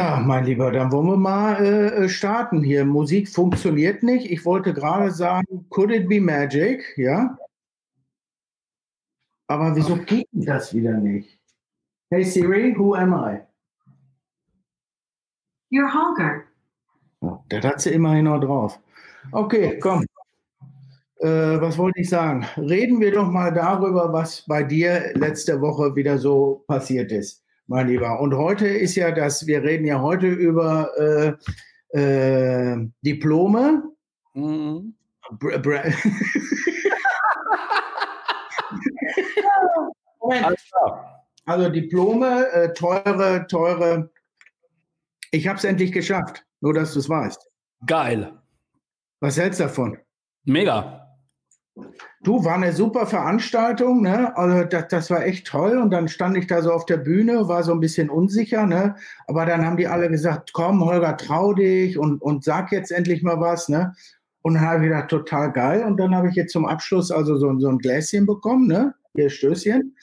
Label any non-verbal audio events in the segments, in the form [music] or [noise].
Ja, mein Lieber, dann wollen wir mal äh, starten hier. Musik funktioniert nicht. Ich wollte gerade sagen, could it be magic? Ja. Aber wieso geht das wieder nicht? Hey Siri, who am I? You're Holger. Oh, das hat sie immerhin noch drauf. Okay, komm. Äh, was wollte ich sagen? Reden wir doch mal darüber, was bei dir letzte Woche wieder so passiert ist, mein Lieber. Und heute ist ja das, wir reden ja heute über äh, äh, Diplome. Mhm. [laughs] Also Diplome, äh, teure, teure. Ich habe es endlich geschafft, nur dass du es weißt. Geil. Was hältst du davon? Mega. Du, war eine super Veranstaltung, ne? Also das, das war echt toll. Und dann stand ich da so auf der Bühne, war so ein bisschen unsicher, ne? Aber dann haben die alle gesagt, komm, Holger, trau dich und, und sag jetzt endlich mal was, ne? Und dann habe ich gedacht, total geil. Und dann habe ich jetzt zum Abschluss also so, so ein Gläschen bekommen, ne? Hier Stößchen.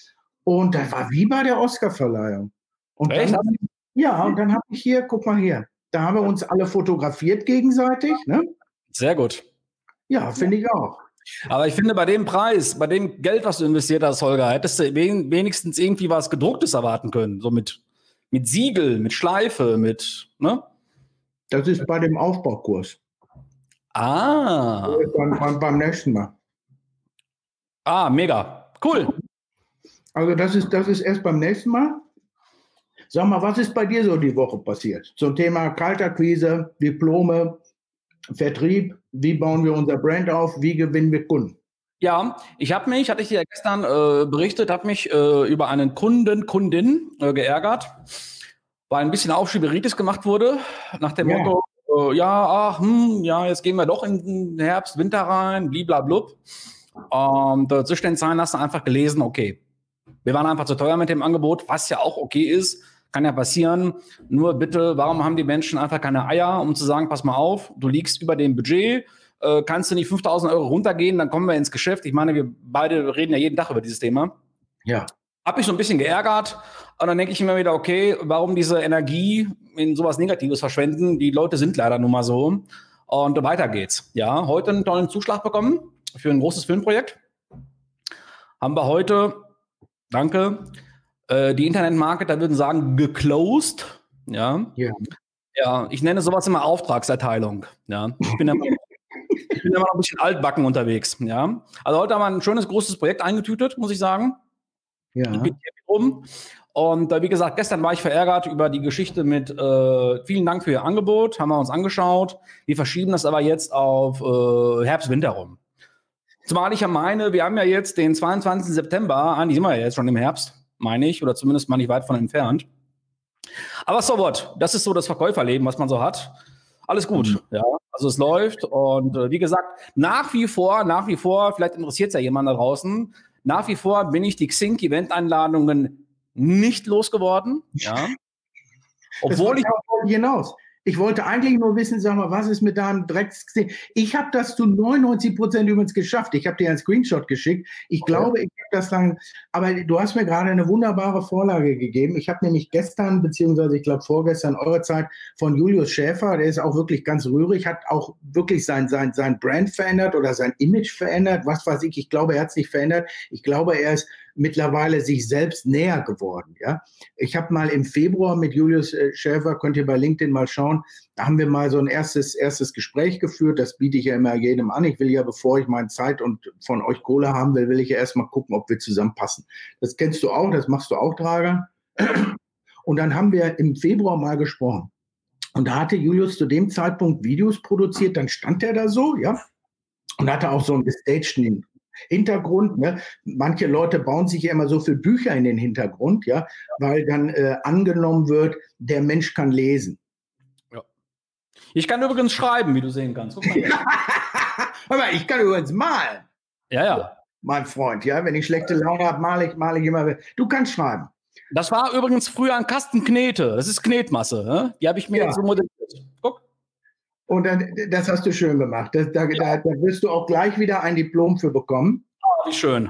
Und das war wie bei der Oscarverleihung. Und Echt? dann, ja, und dann habe ich hier, guck mal hier, da haben wir uns alle fotografiert gegenseitig, ne? Sehr gut. Ja, finde ich auch. Aber ich finde, bei dem Preis, bei dem Geld, was du investiert hast, Holger, hättest du wenigstens irgendwie was Gedrucktes erwarten können. So mit, mit Siegel, mit Schleife, mit, ne? Das ist bei dem Aufbaukurs. Ah. Beim, beim, beim nächsten Mal. Ah, mega. Cool. Also das ist, das ist erst beim nächsten Mal. Sag mal, was ist bei dir so die Woche passiert? Zum Thema Kaltakquise, Diplome, Vertrieb, wie bauen wir unser Brand auf, wie gewinnen wir Kunden? Ja, ich habe mich, hatte ich dir gestern äh, berichtet, habe mich äh, über einen Kunden, Kundin äh, geärgert, weil ein bisschen Aufschieberitis gemacht wurde, nach dem ja. Motto, äh, ja, ach, hm, ja, jetzt gehen wir doch in den Herbst, Winter rein, bliblablub. Und äh, zwischen den Zeilen hast du einfach gelesen, okay, wir waren einfach zu teuer mit dem Angebot, was ja auch okay ist, kann ja passieren. Nur bitte, warum haben die Menschen einfach keine Eier, um zu sagen, pass mal auf, du liegst über dem Budget, äh, kannst du nicht 5000 Euro runtergehen, dann kommen wir ins Geschäft. Ich meine, wir beide reden ja jeden Tag über dieses Thema. Ja. Hab mich so ein bisschen geärgert. Und dann denke ich immer wieder, okay, warum diese Energie in sowas Negatives verschwenden? Die Leute sind leider nun mal so. Und weiter geht's. Ja, heute einen tollen Zuschlag bekommen für ein großes Filmprojekt. Haben wir heute, danke, äh, die Internetmarketer würden sagen, geclosed. Ja. ja. Ja, ich nenne sowas immer Auftragserteilung. Ja. Ich bin, immer, ich bin immer noch ein bisschen altbacken unterwegs. Ja. Also heute haben wir ein schönes, großes Projekt eingetütet, muss ich sagen. Ja. Ich bin hier rum. Und äh, wie gesagt, gestern war ich verärgert über die Geschichte mit äh, vielen Dank für Ihr Angebot, haben wir uns angeschaut. Wir verschieben das aber jetzt auf äh, Herbst, Winter rum. Zumal ich ja meine, wir haben ja jetzt den 22. September, eigentlich sind wir ja jetzt schon im Herbst, meine ich, oder zumindest mal nicht weit von entfernt. Aber so what, das ist so das Verkäuferleben, was man so hat. Alles gut, mhm. ja. Also es läuft und äh, wie gesagt, nach wie vor, nach wie vor, vielleicht interessiert es ja jemand da draußen, nach wie vor bin ich die Xink-Event-Einladungen nicht losgeworden, ja. [laughs] Obwohl ich hinaus. Ich wollte eigentlich nur wissen, sag mal, was ist mit deinem Drecks? Ich habe das zu 99 Prozent übrigens geschafft. Ich habe dir einen Screenshot geschickt. Ich okay. glaube, ich habe das dann, aber du hast mir gerade eine wunderbare Vorlage gegeben. Ich habe nämlich gestern, beziehungsweise ich glaube vorgestern, eure Zeit von Julius Schäfer, der ist auch wirklich ganz rührig, hat auch wirklich sein, sein, sein Brand verändert oder sein Image verändert. Was weiß ich, ich glaube, er hat sich verändert. Ich glaube, er ist mittlerweile sich selbst näher geworden. Ja, ich habe mal im Februar mit Julius äh, Schäfer, könnt ihr bei LinkedIn mal schauen, da haben wir mal so ein erstes erstes Gespräch geführt. Das biete ich ja immer jedem an. Ich will ja, bevor ich meine Zeit und von euch Kohle haben will, will ich ja erstmal gucken, ob wir zusammenpassen. Das kennst du auch, das machst du auch, Drager. Und dann haben wir im Februar mal gesprochen. Und da hatte Julius zu dem Zeitpunkt Videos produziert, dann stand er da so, ja, und hatte auch so einen gestagten Hintergrund. Ne? Manche Leute bauen sich ja immer so viele Bücher in den Hintergrund, ja, weil dann äh, angenommen wird, der Mensch kann lesen. Ja. Ich kann übrigens schreiben, wie du sehen kannst. Aber [laughs] ich kann übrigens malen. Ja, ja. Mein Freund, ja, wenn ich schlechte Laune habe, male ich, male ich immer. Du kannst schreiben. Das war übrigens früher ein Kasten Knete. Das ist Knetmasse. Ne? Die habe ich mir ja. jetzt so modelliert. Guck. Und dann, das hast du schön gemacht. Das, da, da, da wirst du auch gleich wieder ein Diplom für bekommen. Oh, wie schön.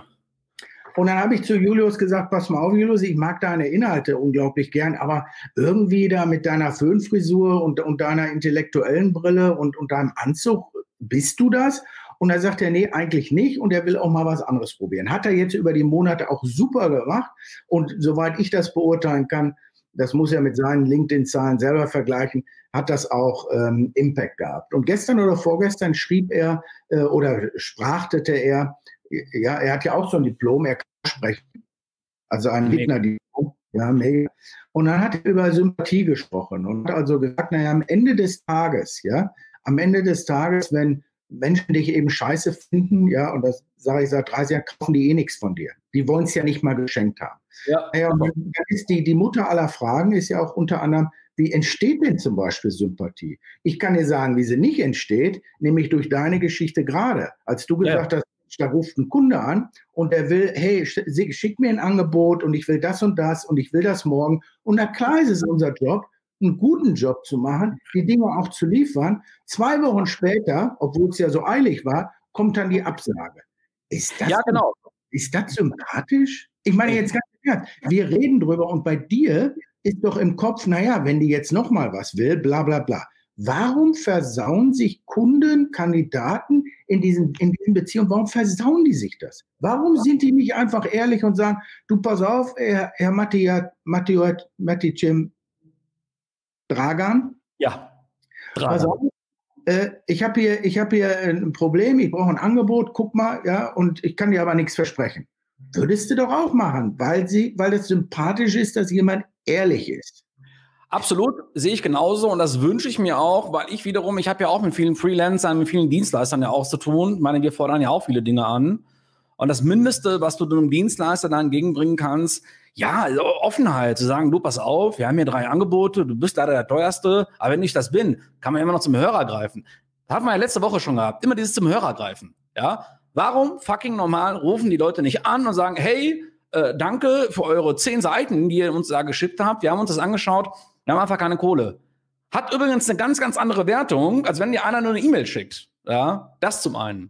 Und dann habe ich zu Julius gesagt, pass mal auf, Julius, ich mag deine Inhalte unglaublich gern, aber irgendwie da mit deiner Föhnfrisur und, und deiner intellektuellen Brille und, und deinem Anzug, bist du das? Und dann sagt er, nee, eigentlich nicht. Und er will auch mal was anderes probieren. Hat er jetzt über die Monate auch super gemacht. Und soweit ich das beurteilen kann, das muss er mit seinen LinkedIn-Zahlen selber vergleichen, hat das auch ähm, Impact gehabt. Und gestern oder vorgestern schrieb er äh, oder sprachtete er, ja, er hat ja auch so ein Diplom, er kann sprechen. Also ein Rednerdiplom. Ja, mega. Und dann hat er über Sympathie gesprochen und hat also gesagt, naja, am Ende des Tages, ja, am Ende des Tages, wenn Menschen dich eben scheiße finden, ja, und das sage ich seit 30 Jahren, kaufen die eh nichts von dir. Die wollen es ja nicht mal geschenkt haben. Ja. ja und dann ist die, die Mutter aller Fragen ist ja auch unter anderem, wie entsteht denn zum Beispiel Sympathie? Ich kann dir sagen, wie sie nicht entsteht, nämlich durch deine Geschichte gerade. Als du gesagt ja. hast, da ruft ein Kunde an und der will, hey, schick mir ein Angebot und ich will das und das und ich will das morgen. Und na klar ist es unser Job, einen guten Job zu machen, die Dinge auch zu liefern. Zwei Wochen später, obwohl es ja so eilig war, kommt dann die Absage. Ist das, ja, genau. ist das sympathisch? Ich meine jetzt ganz ehrlich, wir reden drüber und bei dir ist doch im Kopf, naja, wenn die jetzt noch mal was will, bla bla bla. Warum versauen sich Kunden, Kandidaten in diesen, in diesen Beziehungen, warum versauen die sich das? Warum sind die nicht einfach ehrlich und sagen, du pass auf, Herr, Herr Mattia, Matteo, Matticem, Dragan? Ja, Dragan. Also, äh, ich habe hier, hab hier ein Problem, ich brauche ein Angebot, guck mal, ja, und ich kann dir aber nichts versprechen. Würdest du doch auch machen, weil, sie, weil es sympathisch ist, dass jemand ehrlich ist. Absolut, sehe ich genauso und das wünsche ich mir auch, weil ich wiederum, ich habe ja auch mit vielen Freelancern, mit vielen Dienstleistern ja auch zu tun. Ich meine, wir fordern ja auch viele Dinge an. Und das Mindeste, was du einem Dienstleister dann entgegenbringen kannst, ja, also Offenheit, zu sagen, du, pass auf, wir haben hier drei Angebote, du bist leider der teuerste, aber wenn ich das bin, kann man immer noch zum Hörer greifen. Das hatten wir ja letzte Woche schon gehabt, immer dieses zum Hörer greifen, ja. Warum fucking normal rufen die Leute nicht an und sagen, hey, äh, danke für eure zehn Seiten, die ihr uns da geschickt habt, wir haben uns das angeschaut, wir haben einfach keine Kohle. Hat übrigens eine ganz, ganz andere Wertung, als wenn dir einer nur eine E-Mail schickt. Ja, das zum einen.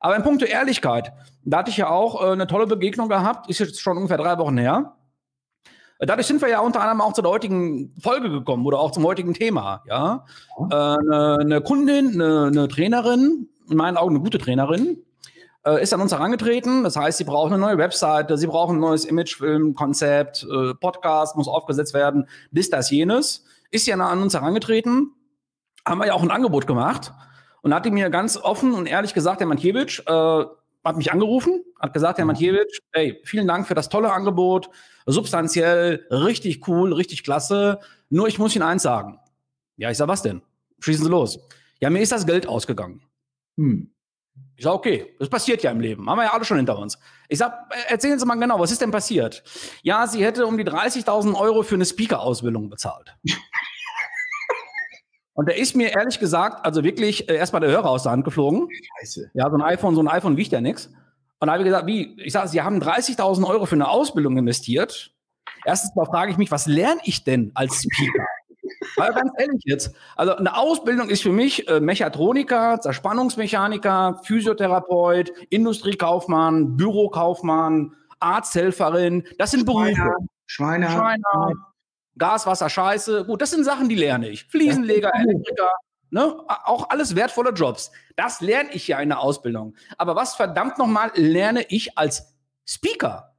Aber in puncto Ehrlichkeit, da hatte ich ja auch äh, eine tolle Begegnung gehabt, ist jetzt schon ungefähr drei Wochen her. Dadurch sind wir ja unter anderem auch zur heutigen Folge gekommen oder auch zum heutigen Thema. Ja, äh, eine, eine, Kundin, eine, eine, Trainerin, in meinen Augen eine gute Trainerin, äh, ist an uns herangetreten. Das heißt, sie braucht eine neue Webseite, sie braucht ein neues Imagefilm-Konzept, äh, Podcast muss aufgesetzt werden, dies, das, jenes. Ist ja an uns herangetreten, haben wir ja auch ein Angebot gemacht und hat die mir ganz offen und ehrlich gesagt, Herr Mantjewitsch, äh, hat mich angerufen, hat gesagt, Herr Mantjewitsch, ey, vielen Dank für das tolle Angebot, substanziell, richtig cool, richtig klasse, nur ich muss Ihnen eins sagen. Ja, ich sag, was denn? Schießen Sie los. Ja, mir ist das Geld ausgegangen. Hm. Ich sage, okay, das passiert ja im Leben. Haben wir ja alle schon hinter uns. Ich sage, erzählen Sie mal genau, was ist denn passiert? Ja, sie hätte um die 30.000 Euro für eine Speaker-Ausbildung bezahlt. [laughs] Und der ist mir ehrlich gesagt, also wirklich äh, erstmal der Hörer aus der Hand geflogen. Scheiße. Ja, so ein iPhone, so ein iPhone wiegt ja nichts. Und da habe ich gesagt, wie? Ich sage, Sie haben 30.000 Euro für eine Ausbildung investiert. Erstens mal frage ich mich, was lerne ich denn als Speaker? Aber ganz ehrlich jetzt, also eine Ausbildung ist für mich äh, Mechatroniker, Zerspannungsmechaniker, Physiotherapeut, Industriekaufmann, Bürokaufmann, Arzthelferin. Das sind Berufe. Schweiner. Schweiner. Gas, Wasser, Scheiße. Gut, das sind Sachen, die lerne ich. Fliesenleger, Elektriker, ne? auch alles wertvolle Jobs. Das lerne ich ja in der Ausbildung. Aber was verdammt nochmal lerne ich als Speaker?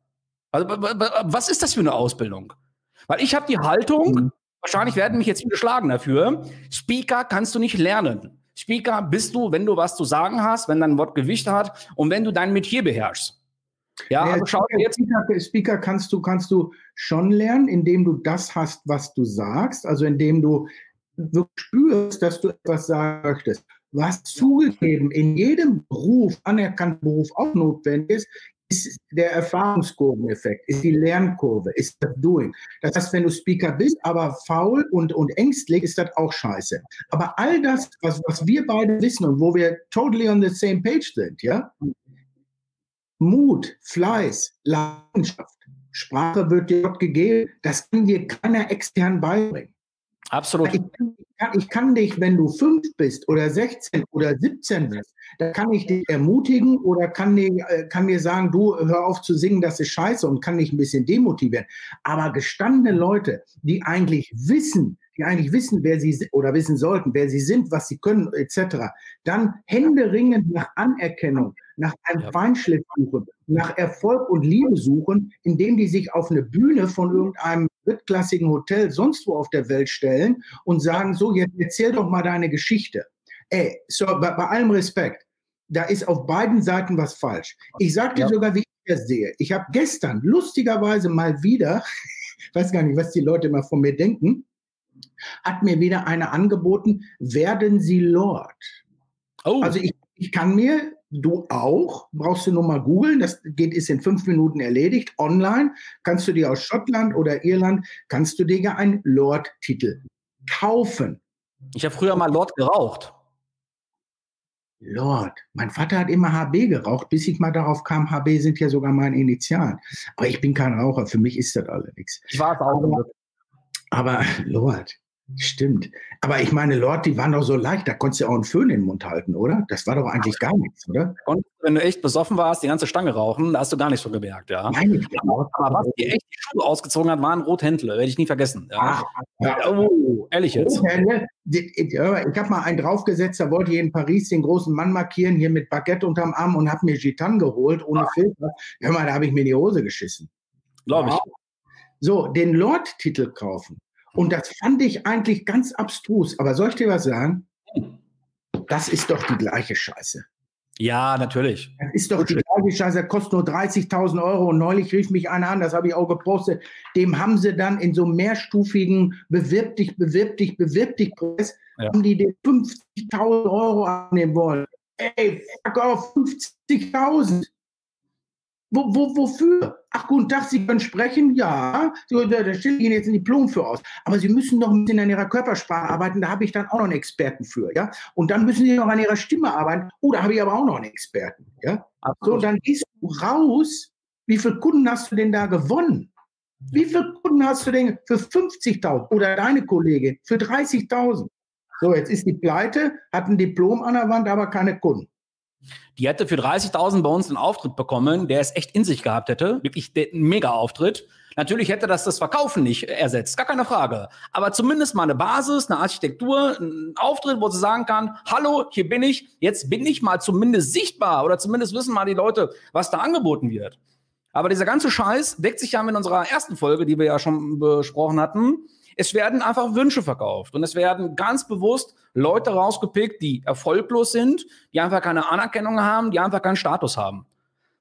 Also, was ist das für eine Ausbildung? Weil ich habe die Haltung, mhm. Wahrscheinlich werden mich jetzt viele schlagen dafür. Speaker kannst du nicht lernen. Speaker bist du, wenn du was zu sagen hast, wenn dein Wort Gewicht hat und wenn du dein Metier beherrschst. Ja, ja also schau dir jetzt. Speaker, Speaker kannst du, kannst du schon lernen, indem du das hast, was du sagst, also indem du spürst, dass du etwas sagen möchtest. Was zugegeben in jedem Beruf, anerkannten Beruf auch notwendig ist, ist der Erfahrungskurveneffekt, ist die Lernkurve, ist das Doing. Das heißt, wenn du Speaker bist, aber faul und, und ängstlich, ist das auch scheiße. Aber all das, was, was wir beide wissen und wo wir totally on the same page sind, ja, Mut, Fleiß, Leidenschaft, Sprache wird dir Gott gegeben, das kann dir keiner extern beibringen. Absolut. Ich kann, ich kann, dich, wenn du fünf bist oder 16 oder 17 bist, da kann ich dich ermutigen oder kann, dir, äh, kann mir sagen, du hör auf zu singen, das ist scheiße und kann dich ein bisschen demotivieren. Aber gestandene Leute, die eigentlich wissen, die eigentlich wissen, wer sie sind oder wissen sollten, wer sie sind, was sie können, etc., dann händeringend nach Anerkennung, nach einem ja. Feinschliff suchen, nach Erfolg und Liebe suchen, indem die sich auf eine Bühne von irgendeinem drittklassigen Hotel sonst wo auf der Welt stellen und sagen, so, jetzt erzähl doch mal deine Geschichte. Ey, so, bei, bei allem Respekt, da ist auf beiden Seiten was falsch. Ich sag dir ja. sogar, wie ich das sehe. Ich habe gestern lustigerweise mal wieder, ich [laughs] weiß gar nicht, was die Leute immer von mir denken, hat mir wieder eine angeboten, werden Sie Lord. Oh. Also ich, ich kann mir, du auch, brauchst du nur mal googeln, das geht, ist in fünf Minuten erledigt, online, kannst du dir aus Schottland oder Irland, kannst du dir ja einen Lord-Titel kaufen. Ich habe früher mal Lord geraucht. Lord. Mein Vater hat immer HB geraucht, bis ich mal darauf kam, HB sind ja sogar meine Initialen. Aber ich bin kein Raucher, für mich ist das alles nichts. Ich war es auch. Aber, aber Lord, Stimmt. Aber ich meine, Lord, die waren doch so leicht, da konntest du auch einen Föhn in den Mund halten, oder? Das war doch eigentlich gar nichts, oder? Und wenn du echt besoffen warst, die ganze Stange rauchen, da hast du gar nichts so gemerkt, ja. Meine ich aber, was die echt die Schuhe ausgezogen hat, waren Rothändle, werde ich nie vergessen. Ja. Ach, ja. Oh, ehrlich jetzt. Rothändle? Ich habe mal einen draufgesetzt, da wollte ich in Paris den großen Mann markieren, hier mit Baguette unterm Arm und habe mir Gitan geholt, ohne Ach. Filter. Hör mal, da habe ich mir die Hose geschissen. Glaube ich. So, den Lord-Titel kaufen und das fand ich eigentlich ganz abstrus. Aber soll ich dir was sagen? Das ist doch die gleiche Scheiße. Ja, natürlich. Das ist doch die gleiche Scheiße. kostet nur 30.000 Euro. Und neulich rief mich einer an, das habe ich auch gepostet. Dem haben sie dann in so mehrstufigen Bewirb dich, bewirb dich, bewirb dich Press, ja. haben die den 50.000 Euro annehmen wollen. Ey, fuck auf, 50.000. Wo, wo, wofür? Ach, guten Tag, Sie können sprechen? Ja, da, da stelle ich Ihnen jetzt ein Diplom für aus. Aber Sie müssen doch ein bisschen an Ihrer Körpersprache arbeiten, da habe ich dann auch noch einen Experten für, ja? Und dann müssen Sie noch an Ihrer Stimme arbeiten. Oh, da habe ich aber auch noch einen Experten, ja? So, dann gehst du raus. Wie viele Kunden hast du denn da gewonnen? Wie viele Kunden hast du denn für 50.000 oder deine Kollegin für 30.000? So, jetzt ist die pleite, hat ein Diplom an der Wand, aber keine Kunden. Die hätte für 30.000 bei uns einen Auftritt bekommen, der es echt in sich gehabt hätte. Wirklich ein Mega-Auftritt. Natürlich hätte das das Verkaufen nicht ersetzt, gar keine Frage. Aber zumindest mal eine Basis, eine Architektur, ein Auftritt, wo sie sagen kann, hallo, hier bin ich, jetzt bin ich mal zumindest sichtbar oder zumindest wissen mal die Leute, was da angeboten wird. Aber dieser ganze Scheiß deckt sich ja mit unserer ersten Folge, die wir ja schon besprochen hatten. Es werden einfach Wünsche verkauft und es werden ganz bewusst Leute rausgepickt, die erfolglos sind, die einfach keine Anerkennung haben, die einfach keinen Status haben.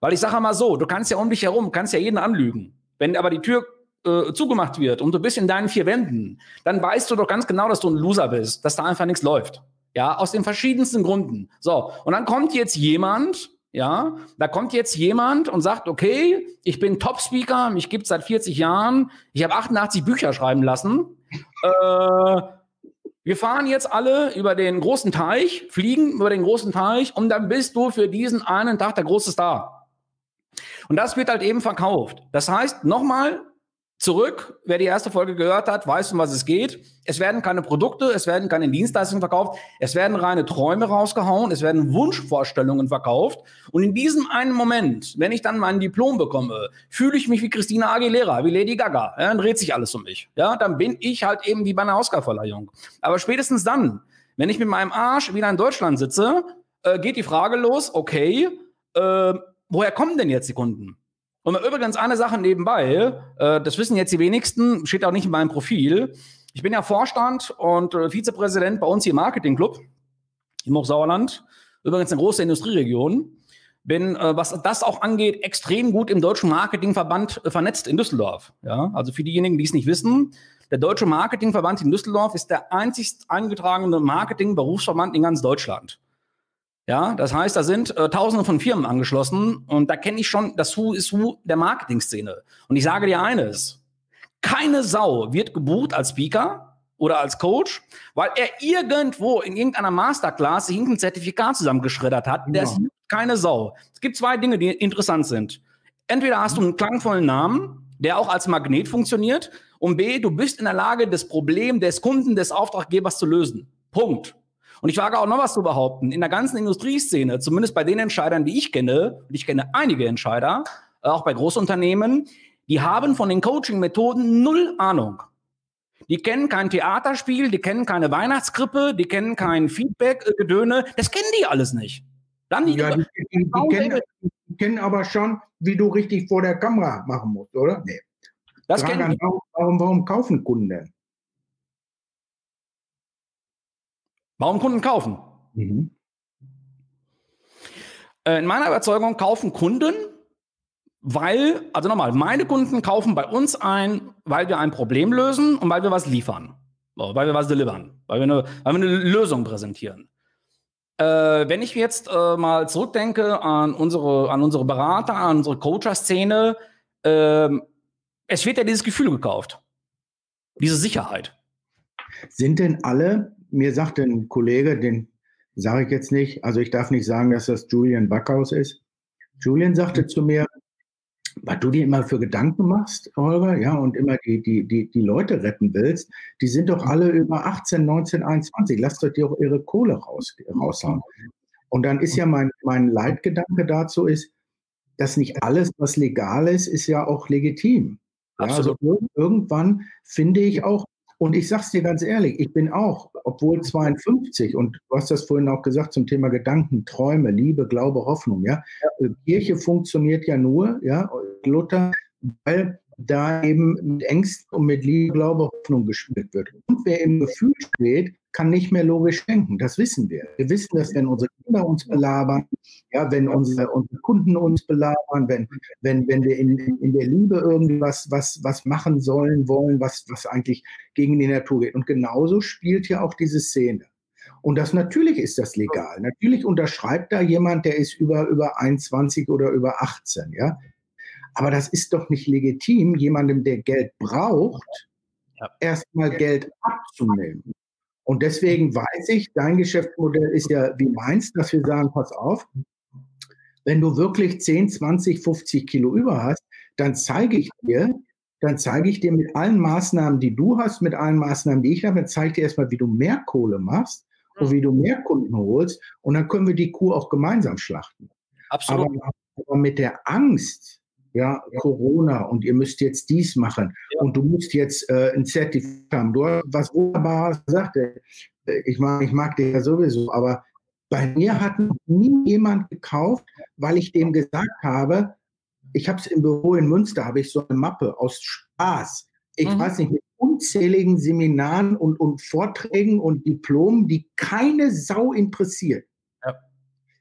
Weil ich sage mal so, du kannst ja um dich herum, kannst ja jeden anlügen. Wenn aber die Tür äh, zugemacht wird und du bist in deinen vier Wänden, dann weißt du doch ganz genau, dass du ein Loser bist, dass da einfach nichts läuft. Ja, aus den verschiedensten Gründen. So, und dann kommt jetzt jemand, ja, da kommt jetzt jemand und sagt, okay, ich bin Top-Speaker, mich gibt seit 40 Jahren, ich habe 88 Bücher schreiben lassen. Äh, wir fahren jetzt alle über den großen Teich, fliegen über den großen Teich und dann bist du für diesen einen Tag der große Star. Und das wird halt eben verkauft. Das heißt, nochmal, Zurück, wer die erste Folge gehört hat, weiß, um was es geht. Es werden keine Produkte, es werden keine Dienstleistungen verkauft, es werden reine Träume rausgehauen, es werden Wunschvorstellungen verkauft. Und in diesem einen Moment, wenn ich dann mein Diplom bekomme, fühle ich mich wie Christina Aguilera, wie Lady Gaga. Ja, dann dreht sich alles um mich. Ja, dann bin ich halt eben wie bei einer Oscarverleihung. Aber spätestens dann, wenn ich mit meinem Arsch wieder in Deutschland sitze, äh, geht die Frage los, okay, äh, woher kommen denn jetzt die Kunden? Und übrigens eine Sache nebenbei, äh, das wissen jetzt die wenigsten, steht auch nicht in meinem Profil. Ich bin ja Vorstand und äh, Vizepräsident bei uns hier im Marketing Club im Hochsauerland. Übrigens eine große Industrieregion. Bin, äh, was das auch angeht, extrem gut im Deutschen Marketingverband äh, vernetzt in Düsseldorf. Ja, also für diejenigen, die es nicht wissen, der Deutsche Marketingverband in Düsseldorf ist der einzigst eingetragene Marketing-Berufsverband in ganz Deutschland. Ja, das heißt, da sind äh, Tausende von Firmen angeschlossen und da kenne ich schon das Who is Who der Marketingszene. Und ich sage dir eines: Keine Sau wird gebucht als Speaker oder als Coach, weil er irgendwo in irgendeiner Masterclass sich ein Zertifikat zusammengeschreddert hat. Der ja. ist keine Sau. Es gibt zwei Dinge, die interessant sind. Entweder hast du einen klangvollen Namen, der auch als Magnet funktioniert, Und B, du bist in der Lage, das Problem des Kunden, des Auftraggebers zu lösen. Punkt. Und ich wage auch noch was zu behaupten. In der ganzen Industrieszene, zumindest bei den Entscheidern, die ich kenne, und ich kenne einige Entscheider, äh, auch bei Großunternehmen, die haben von den Coaching-Methoden null Ahnung. Die kennen kein Theaterspiel, die kennen keine Weihnachtskrippe, die kennen kein Feedback-Gedöne. Das kennen die alles nicht. Dann die, ja, die, die, die, kennen, die, kennen, aber schon, wie du richtig vor der Kamera machen musst, oder? Nee. Das kennen warum, warum, warum kaufen Kunden denn? Warum Kunden kaufen? Mhm. Äh, in meiner Überzeugung kaufen Kunden, weil, also nochmal, meine Kunden kaufen bei uns ein, weil wir ein Problem lösen und weil wir was liefern. Weil wir was delivern, weil wir eine, weil wir eine Lösung präsentieren. Äh, wenn ich jetzt äh, mal zurückdenke an unsere, an unsere Berater, an unsere Coacher-Szene, äh, es wird ja dieses Gefühl gekauft. Diese Sicherheit. Sind denn alle, mir sagt ein Kollege, den sage ich jetzt nicht, also ich darf nicht sagen, dass das Julian Backhaus ist. Julian sagte mhm. zu mir, was du dir immer für Gedanken machst, Holger, ja, und immer die, die, die, die Leute retten willst, die sind doch alle über 18, 19, 21. Lasst euch die auch ihre Kohle raus, raushauen. Und dann ist ja mein, mein Leitgedanke dazu ist, dass nicht alles, was legal ist, ist ja auch legitim. Ja, also irgendwann finde ich auch, und ich sag's dir ganz ehrlich, ich bin auch, obwohl 52, und du hast das vorhin auch gesagt zum Thema Gedanken, Träume, Liebe, Glaube, Hoffnung, ja. ja. Äh, Kirche funktioniert ja nur, ja, Luther, weil da eben mit Ängsten und mit Liebe, Glaube, Hoffnung gespielt wird. Und wer im Gefühl steht, kann nicht mehr logisch denken. Das wissen wir. Wir wissen, dass wenn unsere Kinder uns belabern, ja, wenn unsere, unsere Kunden uns belabern, wenn, wenn, wenn wir in, in der Liebe irgendwas was, was machen sollen, wollen, was, was eigentlich gegen die Natur geht. Und genauso spielt ja auch diese Szene. Und das natürlich ist das legal. Natürlich unterschreibt da jemand, der ist über, über 21 oder über 18, ja. Aber das ist doch nicht legitim, jemandem, der Geld braucht, ja. erstmal Geld abzunehmen. Und deswegen weiß ich, dein Geschäftsmodell ist ja wie meins, dass wir sagen, pass auf, wenn du wirklich 10, 20, 50 Kilo über hast, dann zeige ich dir, dann zeige ich dir mit allen Maßnahmen, die du hast, mit allen Maßnahmen, die ich habe, dann zeige ich dir erstmal, wie du mehr Kohle machst und wie du mehr Kunden holst. Und dann können wir die Kuh auch gemeinsam schlachten. Absolut. Aber, aber mit der Angst, ja, Corona und ihr müsst jetzt dies machen ja. und du musst jetzt äh, ein Zertifikat haben. Du hast was Wunderbares gesagt. Äh, ich mag, ich mag dich ja sowieso, aber bei mir hat nie jemand gekauft, weil ich dem gesagt habe, ich habe es im Büro in Münster, habe ich so eine Mappe aus Spaß. Ich mhm. weiß nicht, mit unzähligen Seminaren und, und Vorträgen und Diplomen, die keine Sau interessiert. Ja.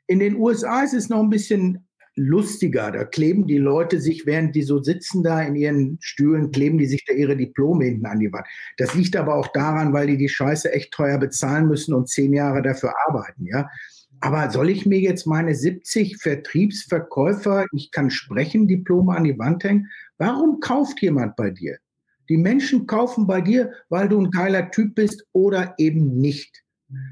In den USA ist es noch ein bisschen lustiger. Da kleben die Leute sich, während die so sitzen da in ihren Stühlen, kleben die sich da ihre Diplome hinten an die Wand. Das liegt aber auch daran, weil die die Scheiße echt teuer bezahlen müssen und zehn Jahre dafür arbeiten, ja. Aber soll ich mir jetzt meine 70 Vertriebsverkäufer, ich kann sprechen, Diplome an die Wand hängen? Warum kauft jemand bei dir? Die Menschen kaufen bei dir, weil du ein geiler Typ bist oder eben nicht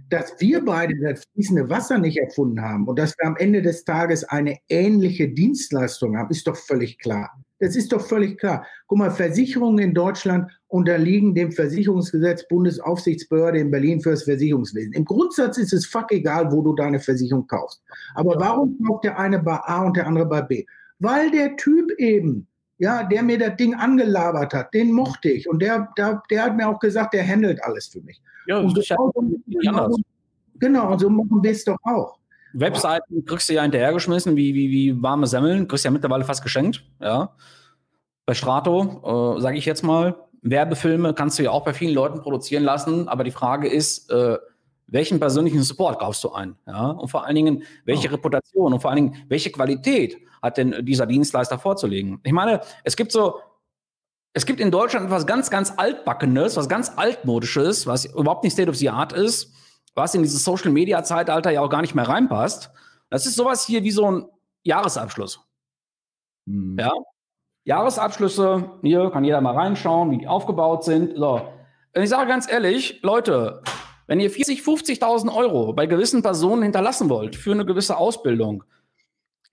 dass wir beide das fließende Wasser nicht erfunden haben und dass wir am Ende des Tages eine ähnliche Dienstleistung haben, ist doch völlig klar. Das ist doch völlig klar. Guck mal, Versicherungen in Deutschland unterliegen dem Versicherungsgesetz Bundesaufsichtsbehörde in Berlin für das Versicherungswesen. Im Grundsatz ist es fuck egal, wo du deine Versicherung kaufst. Aber warum kauft der eine bei A und der andere bei B? Weil der Typ eben ja, der mir das Ding angelabert hat, den mochte ich. Und der, der, der hat mir auch gesagt, der handelt alles für mich. Ja, und genau, genau, genau, und so machen wir es doch auch. Webseiten kriegst du ja hinterhergeschmissen, wie, wie, wie warme Semmeln, kriegst ja mittlerweile fast geschenkt, ja. Bei Strato, äh, sage ich jetzt mal, Werbefilme kannst du ja auch bei vielen Leuten produzieren lassen, aber die Frage ist, äh, welchen persönlichen Support kaufst du ein? Ja? Und vor allen Dingen, welche oh. Reputation und vor allen Dingen, welche Qualität hat denn dieser Dienstleister vorzulegen? Ich meine, es gibt so, es gibt in Deutschland etwas ganz, ganz altbackenes, was ganz altmodisches, was überhaupt nicht State of the Art ist, was in dieses Social Media Zeitalter ja auch gar nicht mehr reinpasst. Das ist sowas hier wie so ein Jahresabschluss. Hm. Ja? Jahresabschlüsse, hier kann jeder mal reinschauen, wie die aufgebaut sind. So. Und ich sage ganz ehrlich, Leute, wenn ihr 40, 50.000 Euro bei gewissen Personen hinterlassen wollt für eine gewisse Ausbildung,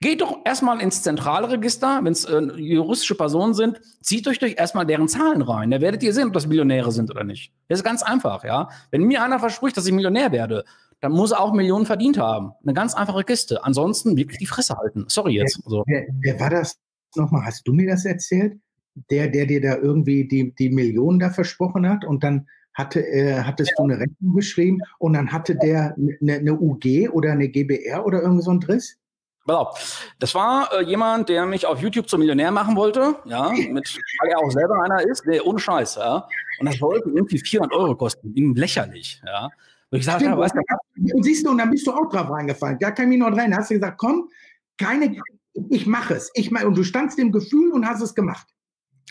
Geht doch erstmal ins Zentralregister, wenn es äh, juristische Personen sind, zieht euch durch erstmal deren Zahlen rein. Da werdet ihr sehen, ob das Millionäre sind oder nicht. Das ist ganz einfach, ja. Wenn mir einer verspricht, dass ich Millionär werde, dann muss er auch Millionen verdient haben. Eine ganz einfache Kiste. Ansonsten wirklich die Fresse halten. Sorry jetzt. Wer, wer, wer war das nochmal? Hast du mir das erzählt? Der, der dir da irgendwie die, die Millionen da versprochen hat und dann hatte, äh, hattest ja. du eine Rechnung geschrieben und dann hatte der eine, eine UG oder eine GBR oder irgend so ein Driss? Pass auf. Das war äh, jemand, der mich auf YouTube zum Millionär machen wollte, ja, mit, weil er auch selber einer ist, nee, ohne Scheiß, ja. Und das wollte irgendwie 400 Euro kosten, ihm lächerlich, ja. Und ich sagte, weißt du, und siehst du, und dann bist du auch drauf reingefallen. Da kann ich noch rein. Hast du gesagt, komm, keine, ich mache es. Ich mach, und du standst im Gefühl und hast es gemacht.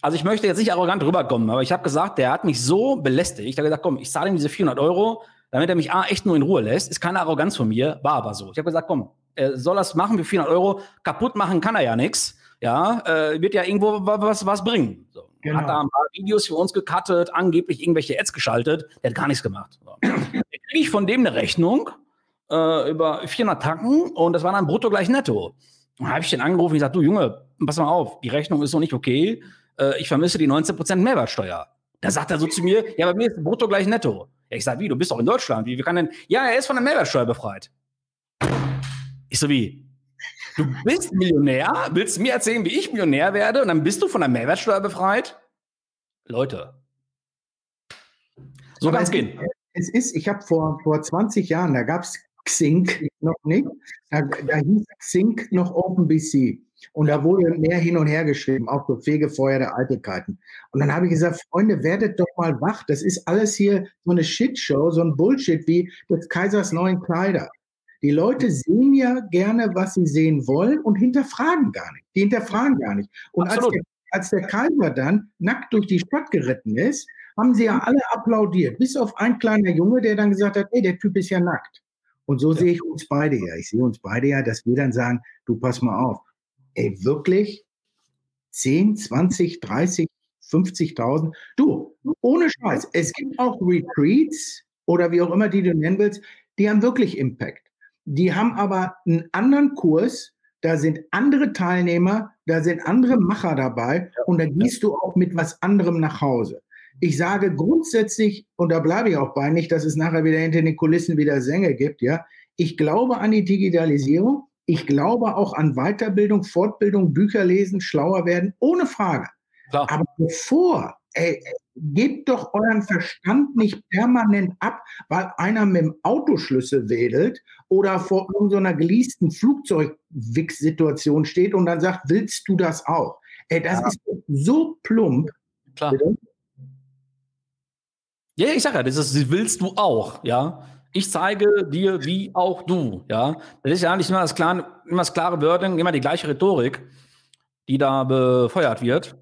Also ich möchte jetzt nicht arrogant rüberkommen, aber ich habe gesagt, der hat mich so belästigt. Ich habe gesagt, komm, ich zahle ihm diese 400 Euro, damit er mich A, echt nur in Ruhe lässt. Ist keine Arroganz von mir, war aber so. Ich habe gesagt, komm, er soll das machen für 400 Euro. Kaputt machen kann er ja nichts. Ja, äh, wird ja irgendwo was, was bringen. So. Genau. Hat da ein paar Videos für uns gecuttet, angeblich irgendwelche Ads geschaltet. Der hat gar nichts gemacht. So. [clears throat] Kriege ich von dem eine Rechnung äh, über 400 Tacken und das war dann brutto gleich netto. Dann habe ich den angerufen und gesagt, du Junge, pass mal auf, die Rechnung ist so nicht okay. Äh, ich vermisse die 19% Mehrwertsteuer. Da sagt er so zu mir, ja, bei mir ist brutto gleich netto. Ja, ich sage, wie, du bist doch in Deutschland. Wie, wie kann denn, ja, er ist von der Mehrwertsteuer befreit. Ich so wie, du bist Millionär, willst mir erzählen, wie ich Millionär werde und dann bist du von der Mehrwertsteuer befreit? Leute. So kann es gehen. Es ist, ich habe vor, vor 20 Jahren, da gab es Xing noch nicht, da, da hieß Xing noch OpenBC. Und da wurde mehr hin und her geschrieben, auch so Fegefeuer der Eitelkeiten. Und dann habe ich gesagt, Freunde, werdet doch mal wach. Das ist alles hier so eine Shitshow, so ein Bullshit wie des Kaisers neuen Kleider. Die Leute sehen ja gerne, was sie sehen wollen und hinterfragen gar nicht. Die hinterfragen gar nicht. Und als der, als der Kaiser dann nackt durch die Stadt geritten ist, haben sie ja alle applaudiert. Bis auf ein kleiner Junge, der dann gesagt hat, ey, der Typ ist ja nackt. Und so ja. sehe ich uns beide ja. Ich sehe uns beide ja, dass wir dann sagen, du pass mal auf. Ey, wirklich 10, 20, 30, 50.000. Du, ohne Scheiß. Es gibt auch Retreats oder wie auch immer die du nennen willst, die haben wirklich Impact. Die haben aber einen anderen Kurs, da sind andere Teilnehmer, da sind andere Macher dabei und da gehst du auch mit was anderem nach Hause. Ich sage grundsätzlich, und da bleibe ich auch bei, nicht, dass es nachher wieder hinter den Kulissen wieder Sänge gibt, ja. Ich glaube an die Digitalisierung. Ich glaube auch an Weiterbildung, Fortbildung, Bücher lesen, schlauer werden, ohne Frage. Klar. Aber bevor ey, gebt doch euren Verstand nicht permanent ab, weil einer mit dem Autoschlüssel wedelt oder vor irgendeiner geleasten Flugzeugwix-Situation steht und dann sagt, willst du das auch? Ey, das ja. ist so plump. Klar. Ja, ich sage ja, das ist, willst du auch, ja. Ich zeige dir, wie auch du, ja. Das ist ja nicht immer das klare, immer das klare Wording, immer die gleiche Rhetorik, die da befeuert wird.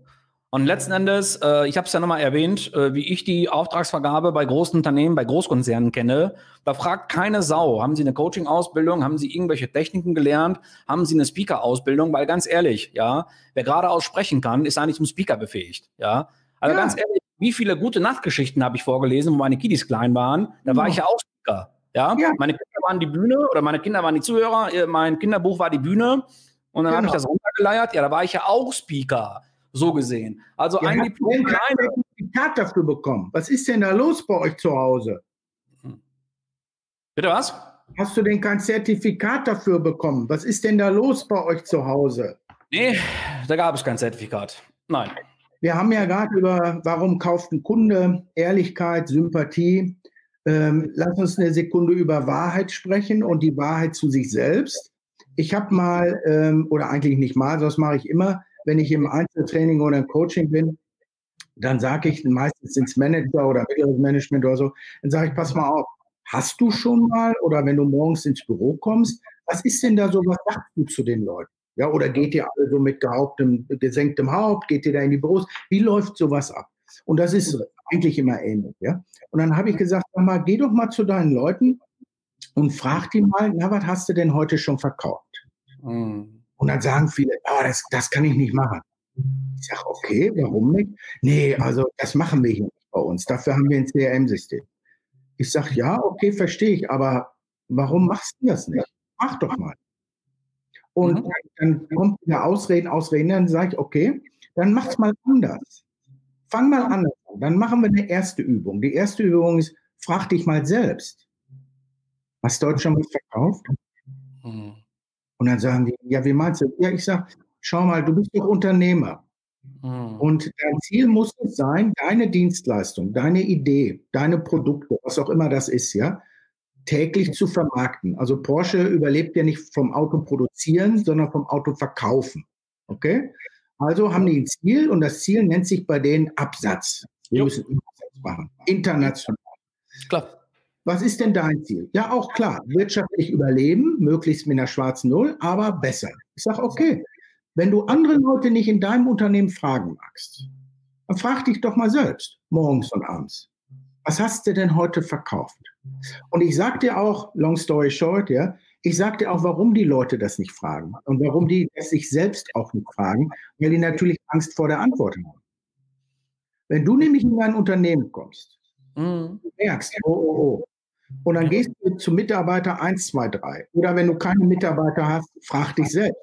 Und letzten Endes, äh, ich habe es ja nochmal erwähnt, äh, wie ich die Auftragsvergabe bei großen Unternehmen, bei Großkonzernen kenne. Da fragt keine Sau, haben Sie eine Coaching-Ausbildung, haben Sie irgendwelche Techniken gelernt, haben Sie eine Speaker-Ausbildung? Weil ganz ehrlich, ja, wer geradeaus sprechen kann, ist eigentlich zum Speaker befähigt, ja. Also ja. ganz ehrlich, wie viele gute Nachtgeschichten habe ich vorgelesen, wo meine Kiddies klein waren? Da war ja. ich ja auch Speaker, ja? ja? Meine Kinder waren die Bühne oder meine Kinder waren die Zuhörer, mein Kinderbuch war die Bühne und dann genau. habe ich das runtergeleiert. Ja, da war ich ja auch Speaker so gesehen. Also Ihr ein Diplom kein Zertifikat dafür bekommen. Was ist denn da los bei euch zu Hause? Bitte was? Hast du denn kein Zertifikat dafür bekommen? Was ist denn da los bei euch zu Hause? Nee, da gab es kein Zertifikat. Nein. Wir haben ja gerade über, warum kauft ein Kunde, Ehrlichkeit, Sympathie. Ähm, lass uns eine Sekunde über Wahrheit sprechen und die Wahrheit zu sich selbst. Ich habe mal, ähm, oder eigentlich nicht mal, das mache ich immer, wenn ich im Einzeltraining oder im Coaching bin, dann sage ich meistens ins Manager oder mittleres Management oder so, dann sage ich, pass mal auf, hast du schon mal oder wenn du morgens ins Büro kommst, was ist denn da so, was sagst du zu den Leuten? Ja, oder geht ihr alle so mit gehauptem, gesenktem Haupt, geht ihr da in die Büros? Wie läuft sowas ab? Und das ist eigentlich immer ähnlich, ja. Und dann habe ich gesagt, sag mal, geh doch mal zu deinen Leuten und frag die mal, na, was hast du denn heute schon verkauft? Mhm. Und dann sagen viele, oh, das, das kann ich nicht machen. Ich sage, okay, warum nicht? Nee, also das machen wir hier nicht bei uns. Dafür haben wir ein CRM-System. Ich sage, ja, okay, verstehe ich, aber warum machst du das nicht? Mach doch mal. Und mhm. dann, dann kommt wieder Ausreden, Ausreden, dann sage ich, okay, dann mach's mal anders. Fang mal anders an. Dann machen wir eine erste Übung. Die erste Übung ist, frag dich mal selbst. Hast Deutschland was verkauft? Und dann sagen die, ja, wie meinst du? Ja, ich sage, schau mal, du bist doch Unternehmer. Mhm. Und dein Ziel muss es sein, deine Dienstleistung, deine Idee, deine Produkte, was auch immer das ist, ja, täglich zu vermarkten. Also Porsche überlebt ja nicht vom Auto produzieren, sondern vom Auto verkaufen. Okay? Also haben die ein Ziel und das Ziel nennt sich bei denen Absatz. Wir jo. müssen Absatz machen. International. Klar. Was ist denn dein Ziel? Ja, auch klar, wirtschaftlich überleben, möglichst mit einer schwarzen Null, aber besser. Ich sage, okay, wenn du andere Leute nicht in deinem Unternehmen fragen magst, dann frag dich doch mal selbst, morgens und abends. Was hast du denn heute verkauft? Und ich sage dir auch, long story short, ja, ich sage dir auch, warum die Leute das nicht fragen und warum die es sich selbst auch nicht fragen, weil die natürlich Angst vor der Antwort haben. Wenn du nämlich in dein Unternehmen kommst, mhm. du merkst, oh, oh, oh, und dann gehst du zu Mitarbeiter 1, 2, 3. Oder wenn du keine Mitarbeiter hast, frag dich selbst.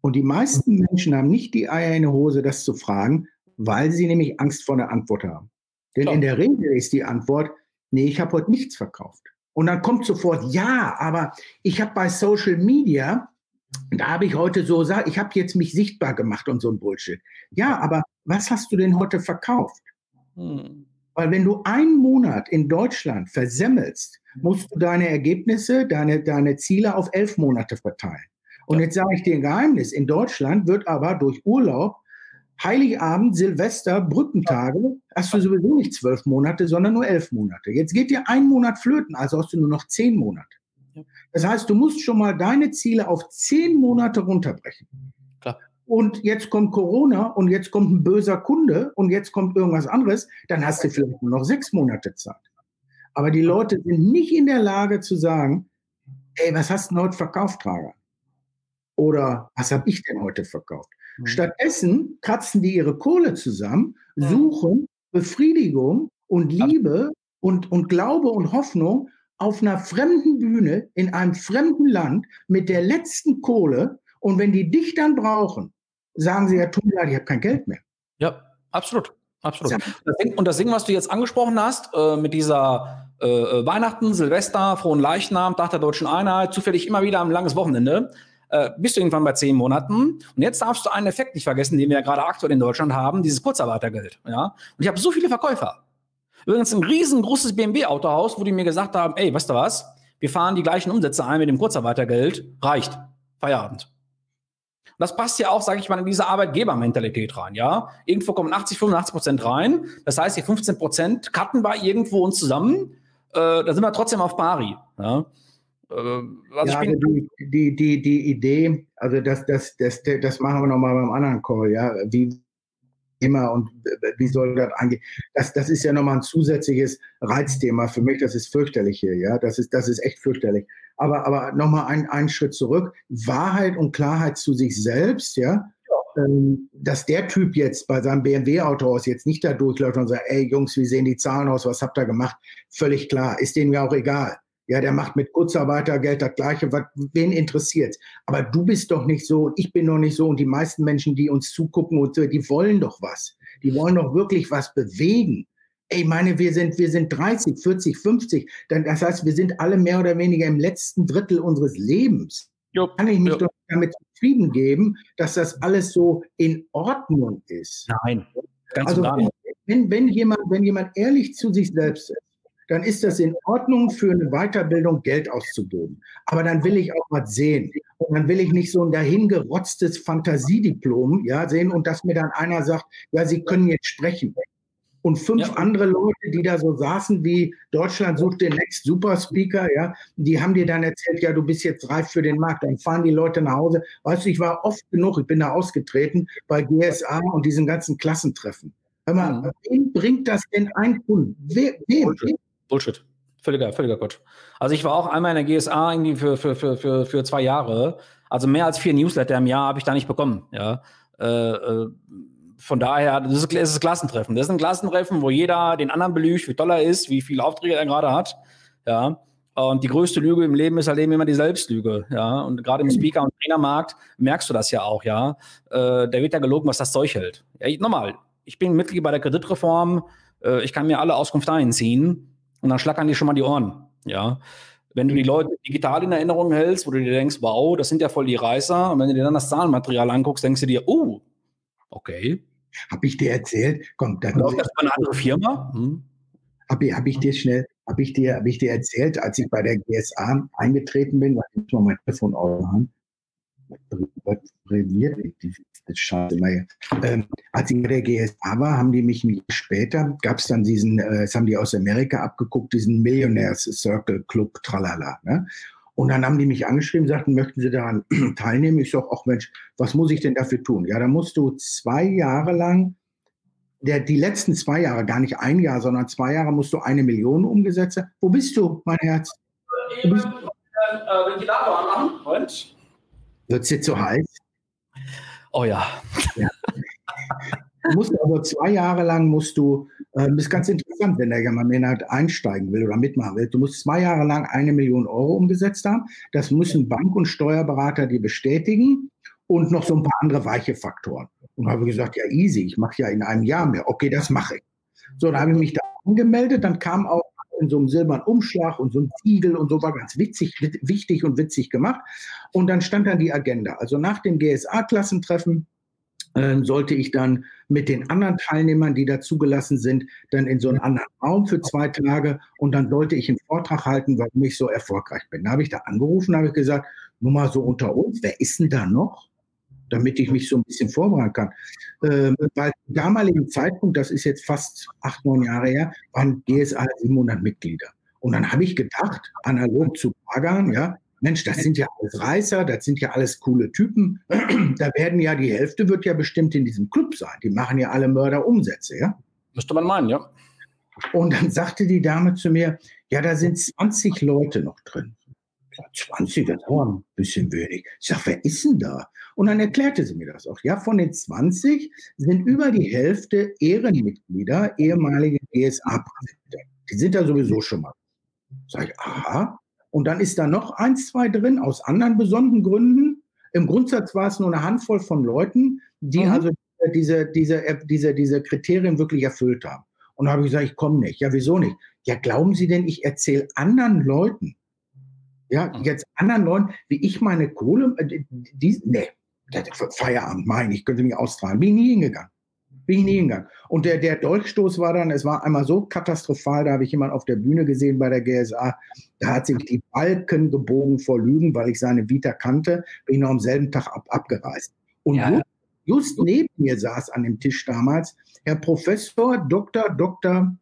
Und die meisten Menschen haben nicht die Eier in der Hose, das zu fragen, weil sie nämlich Angst vor der Antwort haben. Denn Klar. in der Regel ist die Antwort, nee, ich habe heute nichts verkauft. Und dann kommt sofort, ja, aber ich habe bei Social Media, da habe ich heute so gesagt, ich habe jetzt mich sichtbar gemacht und so ein Bullshit. Ja, aber was hast du denn heute verkauft? Hm. Weil wenn du einen Monat in Deutschland versemmelst, musst du deine Ergebnisse, deine, deine Ziele auf elf Monate verteilen. Und jetzt sage ich dir ein Geheimnis. In Deutschland wird aber durch Urlaub Heiligabend, Silvester, Brückentage, hast du sowieso nicht zwölf Monate, sondern nur elf Monate. Jetzt geht dir ein Monat flöten, also hast du nur noch zehn Monate. Das heißt, du musst schon mal deine Ziele auf zehn Monate runterbrechen. Klar. Und jetzt kommt Corona und jetzt kommt ein böser Kunde und jetzt kommt irgendwas anderes, dann hast du vielleicht nur noch sechs Monate Zeit. Aber die Leute sind nicht in der Lage zu sagen, ey, was hast du denn heute verkauft, Trager? Oder was habe ich denn heute verkauft? Mhm. Stattdessen kratzen die ihre Kohle zusammen, mhm. suchen Befriedigung und Liebe und, und Glaube und Hoffnung auf einer fremden Bühne in einem fremden Land mit der letzten Kohle. Und wenn die dich dann brauchen, sagen sie ja, tut mir leid, ich habe kein Geld mehr. Ja, absolut. Absolut. Und das Ding, was du jetzt angesprochen hast, äh, mit dieser äh, äh, Weihnachten, Silvester, Frohen Leichnam, Tag der Deutschen Einheit, zufällig immer wieder ein langes Wochenende, äh, bist du irgendwann bei zehn Monaten. Und jetzt darfst du einen Effekt nicht vergessen, den wir ja gerade aktuell in Deutschland haben, dieses Kurzarbeitergeld. Ja? Und ich habe so viele Verkäufer. Übrigens ein riesengroßes BMW-Autohaus, wo die mir gesagt haben, ey, weißt du was, wir fahren die gleichen Umsätze ein mit dem Kurzarbeitergeld, reicht. Feierabend. Das passt ja auch, sage ich mal, in diese Arbeitgebermentalität rein, ja. Irgendwo kommen 80, 85 Prozent rein. Das heißt, die 15 Prozent cutten wir irgendwo uns zusammen. Äh, da sind wir trotzdem auf pari. Ja? Äh, also ja, die, die, die, die Idee, also das, das, das, das machen wir nochmal beim anderen Call, ja, wie immer und wie soll das angehen? Das, das ist ja nochmal ein zusätzliches Reizthema für mich, das ist fürchterlich hier, ja, das ist, das ist echt fürchterlich. Aber, aber nochmal ein, einen Schritt zurück, Wahrheit und Klarheit zu sich selbst, ja, ähm, dass der Typ jetzt bei seinem BMW-Auto aus jetzt nicht da durchläuft und sagt, ey Jungs, wie sehen die Zahlen aus, was habt ihr gemacht? Völlig klar, ist denen ja auch egal. Ja, der macht mit Kurzarbeitergeld das Gleiche, was, wen interessiert. Aber du bist doch nicht so ich bin doch nicht so und die meisten Menschen, die uns zugucken und so, die wollen doch was. Die wollen doch wirklich was bewegen. Ey, meine, wir sind, wir sind 30, 40, 50. Das heißt, wir sind alle mehr oder weniger im letzten Drittel unseres Lebens. Jo, Kann ich mich jo. doch damit zufrieden geben, dass das alles so in Ordnung ist? Nein, ganz also, wenn, wenn, jemand, wenn jemand ehrlich zu sich selbst ist, dann ist das in Ordnung, für eine Weiterbildung Geld auszugeben. Aber dann will ich auch was sehen. Und dann will ich nicht so ein dahingerotztes Fantasiediplom ja, sehen und dass mir dann einer sagt, ja, Sie können jetzt sprechen. Und fünf ja. andere Leute, die da so saßen, wie Deutschland sucht den Next Super Speaker, ja, die haben dir dann erzählt, ja, du bist jetzt reif für den Markt. Dann fahren die Leute nach Hause. Weißt du, ich war oft genug, ich bin da ausgetreten bei GSA und diesen ganzen Klassentreffen. Hör mal, mhm. wem bringt das denn ein Kunden? Wem? Bullshit. Völliger, völliger Quatsch. Also ich war auch einmal in der GSA irgendwie für, für, für, für, für zwei Jahre. Also mehr als vier Newsletter im Jahr habe ich da nicht bekommen. Ja. Äh, äh, von daher, das ist, das ist ein Klassentreffen. Das ist ein Klassentreffen, wo jeder den anderen belügt, wie toll er ist, wie viele Aufträge er gerade hat. Ja. Und die größte Lüge im Leben ist halt eben immer die Selbstlüge, ja. Und gerade im Speaker- und Trainermarkt merkst du das ja auch, ja. Äh, da wird ja gelogen, was das Zeug hält. Ja, nochmal, ich bin Mitglied bei der Kreditreform, äh, ich kann mir alle Auskunft einziehen und dann schlackern die schon mal die Ohren, ja. Wenn du die Leute digital in Erinnerung hältst, wo du dir denkst, wow, das sind ja voll die Reißer, und wenn du dir dann das Zahlenmaterial anguckst, denkst du dir, oh, okay. Habe ich dir erzählt? Komm, dann. Läuft das bei einer anderen Firma? Hm. Habe ich, hab ich dir schnell, habe ich dir, habe ich dir erzählt, als ich bei der GSA eingetreten bin, weil ich mal mein Telefon aufmachen. Brilliert die Scheiße mal ähm, Als ich bei der GSA war, haben die mich später, gab es dann diesen, äh, das haben die aus Amerika abgeguckt, diesen Millionaires Circle Club, tralala. Ne? Und dann haben die mich angeschrieben, sagten, möchten Sie daran [clears throat] teilnehmen? Ich sage, ach Mensch, was muss ich denn dafür tun? Ja, da musst du zwei Jahre lang der, die letzten zwei Jahre, gar nicht ein Jahr, sondern zwei Jahre musst du eine Million umgesetzt Wo bist du, mein Herz? Du bist, Ventilator anmachen. Moment. Wird es dir zu heiß? Oh ja. ja. [laughs] Du musst aber zwei Jahre lang musst du, äh, das ist ganz interessant, wenn der jemand halt einsteigen will oder mitmachen will. Du musst zwei Jahre lang eine Million Euro umgesetzt haben. Das müssen Bank- und Steuerberater dir bestätigen und noch so ein paar andere weiche Faktoren. Und habe gesagt, ja, easy, ich mache ja in einem Jahr mehr. Okay, das mache ich. So, dann habe ich mich da angemeldet, dann kam auch in so einem silbernen Umschlag und so ein Ziegel und so war ganz witzig, wichtig und witzig gemacht. Und dann stand dann die Agenda. Also nach dem GSA-Klassentreffen sollte ich dann mit den anderen Teilnehmern, die da zugelassen sind, dann in so einen anderen Raum für zwei Tage und dann sollte ich einen Vortrag halten, warum ich so erfolgreich bin. Da habe ich da angerufen, habe ich gesagt, nur mal so unter uns, wer ist denn da noch? damit ich mich so ein bisschen vorbereiten kann. Ähm, weil zum damaligen Zeitpunkt, das ist jetzt fast acht, neun Jahre her, waren GSA 700 Mitglieder. Und dann habe ich gedacht, analog zu Pagan, ja, Mensch, das sind ja alles Reißer, das sind ja alles coole Typen. [clears throat] da werden ja, die Hälfte wird ja bestimmt in diesem Club sein. Die machen ja alle Mörderumsätze, ja? Müsste man meinen, ja. Und dann sagte die Dame zu mir, ja, da sind 20 Leute noch drin. 20, das auch ein bisschen wenig. Ich sage, wer ist denn da? Und dann erklärte sie mir das auch. Ja, von den 20 sind über die Hälfte Ehrenmitglieder, ehemalige GSA-Präsidenten. Die sind da sowieso schon mal. Sag ich, aha. Und dann ist da noch eins, zwei drin aus anderen besonderen Gründen. Im Grundsatz war es nur eine Handvoll von Leuten, die mhm. also diese, diese, diese, diese Kriterien wirklich erfüllt haben. Und da habe ich gesagt, ich komme nicht. Ja, wieso nicht? Ja, glauben Sie denn, ich erzähle anderen Leuten, ja, mhm. jetzt anderen Leuten, wie ich meine Kohle, äh, die, nee, Feierabend, meine ich, könnte mich austragen. Bin ich nie hingegangen. Bin ich nie hingegangen. Und der, der Dolchstoß war dann, es war einmal so katastrophal, da habe ich jemanden auf der Bühne gesehen bei der GSA, da hat sich die Balken gebogen vor Lügen, weil ich seine Vita kannte, bin ich noch am selben Tag ab, abgereist. Und ja. just, just neben mir saß an dem Tisch damals Herr Professor Dr. Dr.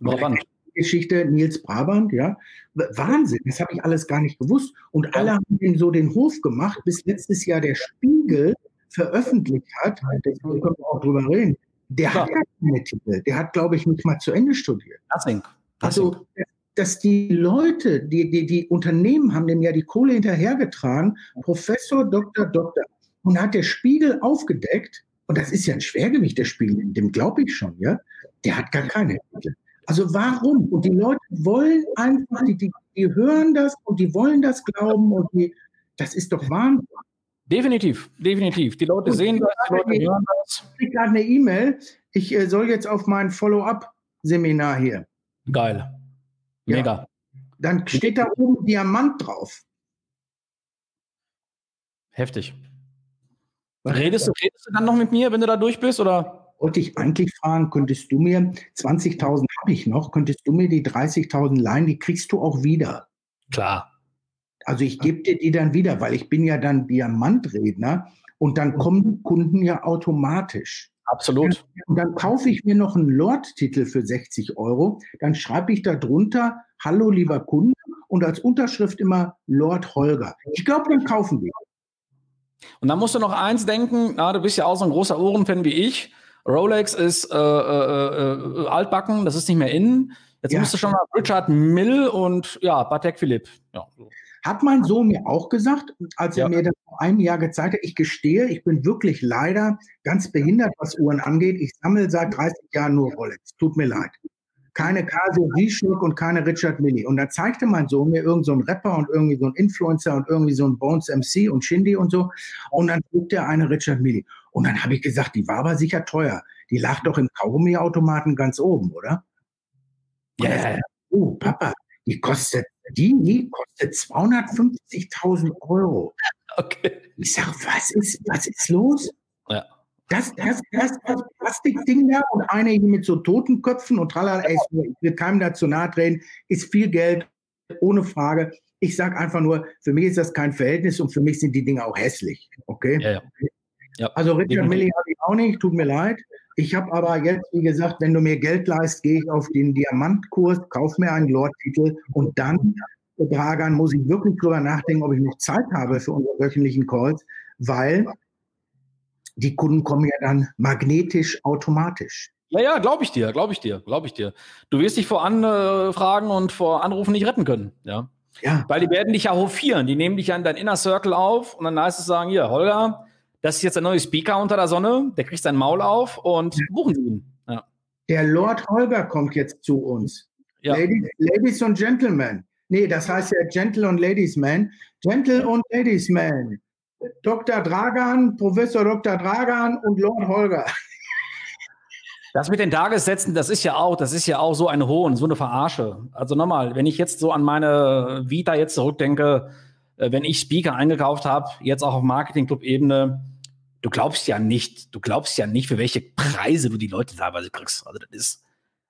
Brabant. Geschichte Nils Brabant, ja. Wahnsinn, das habe ich alles gar nicht gewusst. Und alle haben ihm so den Hof gemacht, bis letztes Jahr der Spiegel veröffentlicht hat, da können wir auch drüber reden, der ja. hat keine Titel, der hat, glaube ich, nicht mal zu Ende studiert. Nothing. Also, dass die Leute, die, die, die Unternehmen haben dem ja die Kohle hinterhergetragen, Professor, Doktor, Doktor. Und hat der Spiegel aufgedeckt, und das ist ja ein Schwergewicht, der Spiegel, dem glaube ich schon, ja, der hat gar keine Titel. Also warum? Und die Leute wollen einfach, die, die, die hören das und die wollen das glauben und die, das ist doch Wahnsinn. Definitiv, definitiv. Die Leute und sehen das, die Leute hören das. Ich kriege gerade eine E-Mail. Ich äh, soll jetzt auf mein Follow-up-Seminar hier. Geil. Mega. Ja. Dann steht da oben Diamant drauf. Heftig. Redest du, redest du dann noch mit mir, wenn du da durch bist? Oder? wollte ich eigentlich fragen, könntest du mir, 20.000 habe ich noch, könntest du mir die 30.000 leihen, die kriegst du auch wieder. Klar. Also ich gebe dir die dann wieder, weil ich bin ja dann Diamantredner und dann kommen die Kunden ja automatisch. Absolut. Und dann kaufe ich mir noch einen Lord-Titel für 60 Euro, dann schreibe ich da drunter, hallo lieber Kunde und als Unterschrift immer Lord Holger. Ich glaube, dann kaufen wir. Und dann musst du noch eins denken, na, du bist ja auch so ein großer Ohrenfan wie ich. Rolex ist äh, äh, äh, altbacken, das ist nicht mehr innen. Jetzt ja. musst du schon mal Richard Mill und ja, Patek Philipp. Ja. Hat mein Sohn mir auch gesagt, als er ja. mir das vor einem Jahr gezeigt hat, ich gestehe, ich bin wirklich leider ganz behindert, was Uhren angeht. Ich sammle seit 30 Jahren nur Rolex. Tut mir leid. keine Casio G-Shock und keine Richard Millie. Und da zeigte mein Sohn mir irgend so ein Rapper und irgendwie so ein Influencer und irgendwie so ein Bones MC und Shindy und so. Und dann trug der eine Richard Millie. Und dann habe ich gesagt, die war aber sicher teuer. Die lag doch im Kaugummiautomaten ganz oben, oder? Ja, yeah. oh, Papa, die kostet, die, kostet 250.000 Euro. [laughs] Okay. Ich sag, was ist, was ist los? Ja. Das, das, das, das Plastikding da und eine hier mit so Totenköpfen und tralala, ey, ich will keinem dazu nahe treten, ist viel Geld, ohne Frage. Ich sage einfach nur, für mich ist das kein Verhältnis und für mich sind die Dinge auch hässlich. Okay? Ja, ja. ja also Richard Milli habe auch nicht, tut mir leid. Ich habe aber jetzt, wie gesagt, wenn du mir Geld leist, gehe ich auf den Diamantkurs, kauf mir einen Lord-Titel und dann, Dragan, muss ich wirklich drüber nachdenken, ob ich noch Zeit habe für unsere wöchentlichen Calls, weil die Kunden kommen ja dann magnetisch automatisch. Ja, ja, glaube ich dir, glaube ich dir, glaube ich dir. Du wirst dich vor Anfragen und vor Anrufen nicht retten können, ja. Ja. Weil die werden dich ja hofieren, die nehmen dich ja in dein Inner Circle auf und dann heißt es sagen, hier, Holger, das ist jetzt der neue Speaker unter der Sonne, der kriegt sein Maul auf und buchen Sie ihn. Ja. Der Lord Holger kommt jetzt zu uns. Ja. Ladies, Ladies und Gentlemen. Nee, das heißt ja Gentle und Ladies Man. Gentle und Ladies Man. Dr. Dragan, Professor Dr. Dragan und Lord Holger. Das mit den Tagessätzen, das ist ja auch, das ist ja auch so ein Hohn, so eine Verarsche. Also nochmal, wenn ich jetzt so an meine Vita jetzt zurückdenke, äh, wenn ich Speaker eingekauft habe, jetzt auch auf Marketing-Club-Ebene, du glaubst ja nicht, du glaubst ja nicht, für welche Preise du die Leute teilweise kriegst. Also das ist,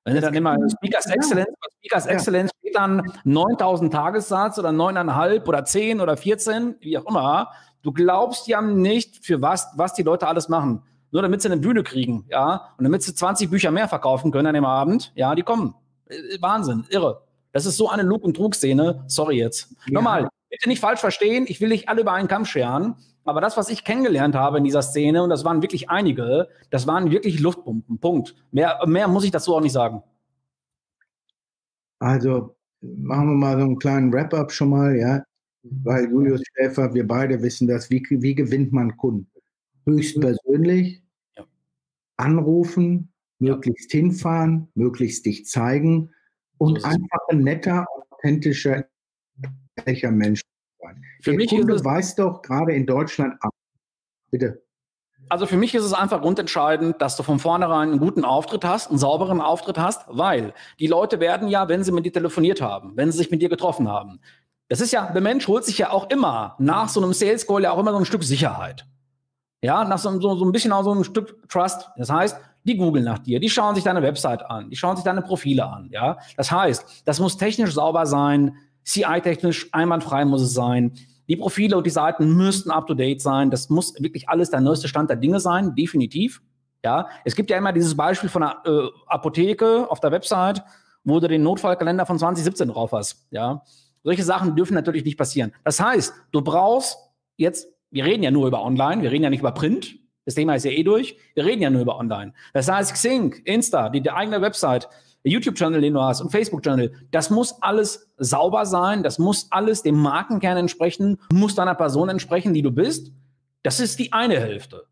wenn du dann immer Speakers Excellence, Speakers Excellence steht dann 9000 Tagessatz oder 9,5 oder 10 oder 14, wie auch immer, Du glaubst ja nicht, für was, was die Leute alles machen. Nur damit sie eine Bühne kriegen, ja. Und damit sie 20 Bücher mehr verkaufen können an dem Abend, ja, die kommen. Äh, Wahnsinn, irre. Das ist so eine Lug- und Trug-Szene. Sorry jetzt. Ja. Nochmal, bitte nicht falsch verstehen. Ich will nicht alle über einen Kamm scheren. Aber das, was ich kennengelernt habe in dieser Szene, und das waren wirklich einige, das waren wirklich Luftpumpen. Punkt. Mehr, mehr muss ich dazu auch nicht sagen. Also machen wir mal so einen kleinen Wrap-up schon mal, ja weil Julius Schäfer, wir beide wissen das, wie, wie gewinnt man Kunden? Höchstpersönlich, ja. anrufen, möglichst ja. hinfahren, möglichst dich zeigen und einfach ein netter, authentischer, ehrlicher Mensch sein. Für Der mich Kunde ist es weiß doch gerade in Deutschland ab. Bitte. Also für mich ist es einfach grundentscheidend, dass du von vornherein einen guten Auftritt hast, einen sauberen Auftritt hast, weil die Leute werden ja, wenn sie mit dir telefoniert haben, wenn sie sich mit dir getroffen haben, das ist ja, der Mensch holt sich ja auch immer nach so einem Sales Call ja auch immer so ein Stück Sicherheit. Ja, nach so, so, so ein bisschen auch so ein Stück Trust. Das heißt, die googeln nach dir, die schauen sich deine Website an, die schauen sich deine Profile an. Ja, das heißt, das muss technisch sauber sein, CI-technisch einwandfrei muss es sein. Die Profile und die Seiten müssten up to date sein. Das muss wirklich alles der neueste Stand der Dinge sein, definitiv. Ja, es gibt ja immer dieses Beispiel von einer äh, Apotheke auf der Website, wo du den Notfallkalender von 2017 drauf hast. Ja, solche Sachen dürfen natürlich nicht passieren. Das heißt, du brauchst jetzt, wir reden ja nur über Online, wir reden ja nicht über Print. Das Thema ist ja eh durch. Wir reden ja nur über Online. Das heißt, Xing, Insta, die, die eigene Website, YouTube-Channel, den du hast und Facebook-Channel, das muss alles sauber sein. Das muss alles dem Markenkern entsprechen, muss deiner Person entsprechen, die du bist. Das ist die eine Hälfte.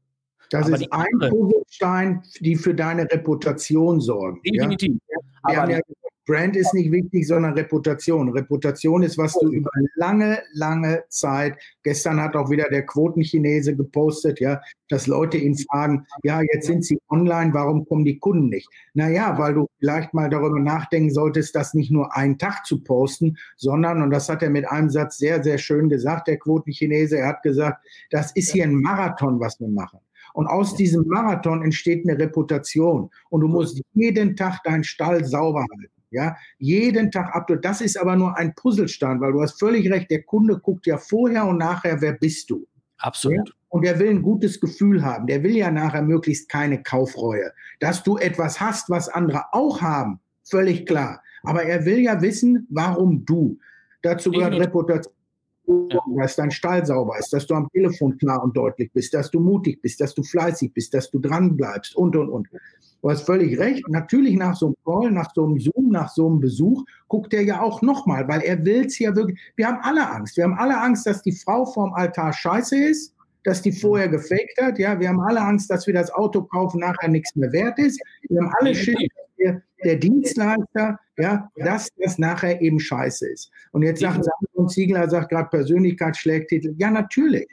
Das Aber ist ein Puzzlestein, die für deine Reputation sorgen. Definitiv. Ja? Wir haben ja Brand ist nicht wichtig, sondern Reputation. Reputation ist, was du über lange, lange Zeit, gestern hat auch wieder der Quotenchinese gepostet, ja, dass Leute ihn fragen, ja, jetzt sind sie online, warum kommen die Kunden nicht? Naja, weil du vielleicht mal darüber nachdenken solltest, das nicht nur einen Tag zu posten, sondern, und das hat er mit einem Satz sehr, sehr schön gesagt, der Quotenchinese, er hat gesagt, das ist hier ein Marathon, was wir machen. Und aus diesem Marathon entsteht eine Reputation. Und du musst jeden Tag deinen Stall sauber halten. Ja, jeden Tag ab. Das ist aber nur ein Puzzlestein, weil du hast völlig recht. Der Kunde guckt ja vorher und nachher, wer bist du? Absolut. Ja? Und der will ein gutes Gefühl haben. Der will ja nachher möglichst keine Kaufreue. Dass du etwas hast, was andere auch haben, völlig klar. Aber er will ja wissen, warum du. Dazu gehört Reputation. Ja. dass dein Stall sauber ist, dass du am Telefon klar und deutlich bist, dass du mutig bist, dass du fleißig bist, dass du dran bleibst und und und. Du hast völlig recht. Natürlich nach so einem Call, nach so einem Zoom, nach so einem Besuch guckt er ja auch nochmal, weil er will es ja wirklich. Wir haben alle Angst. Wir haben alle Angst, dass die Frau vorm Altar scheiße ist. dass die vorher gefaked hat. Ja, wir haben alle Angst, dass wir das Auto kaufen, nachher nichts mehr wert ist. Wir haben alle Schild, dass wir, der Dienstleister, ja, dass das nachher eben scheiße ist. Und jetzt sagt Samuel Ziegler, sagt gerade Persönlichkeitsschlägtitel. Ja, natürlich.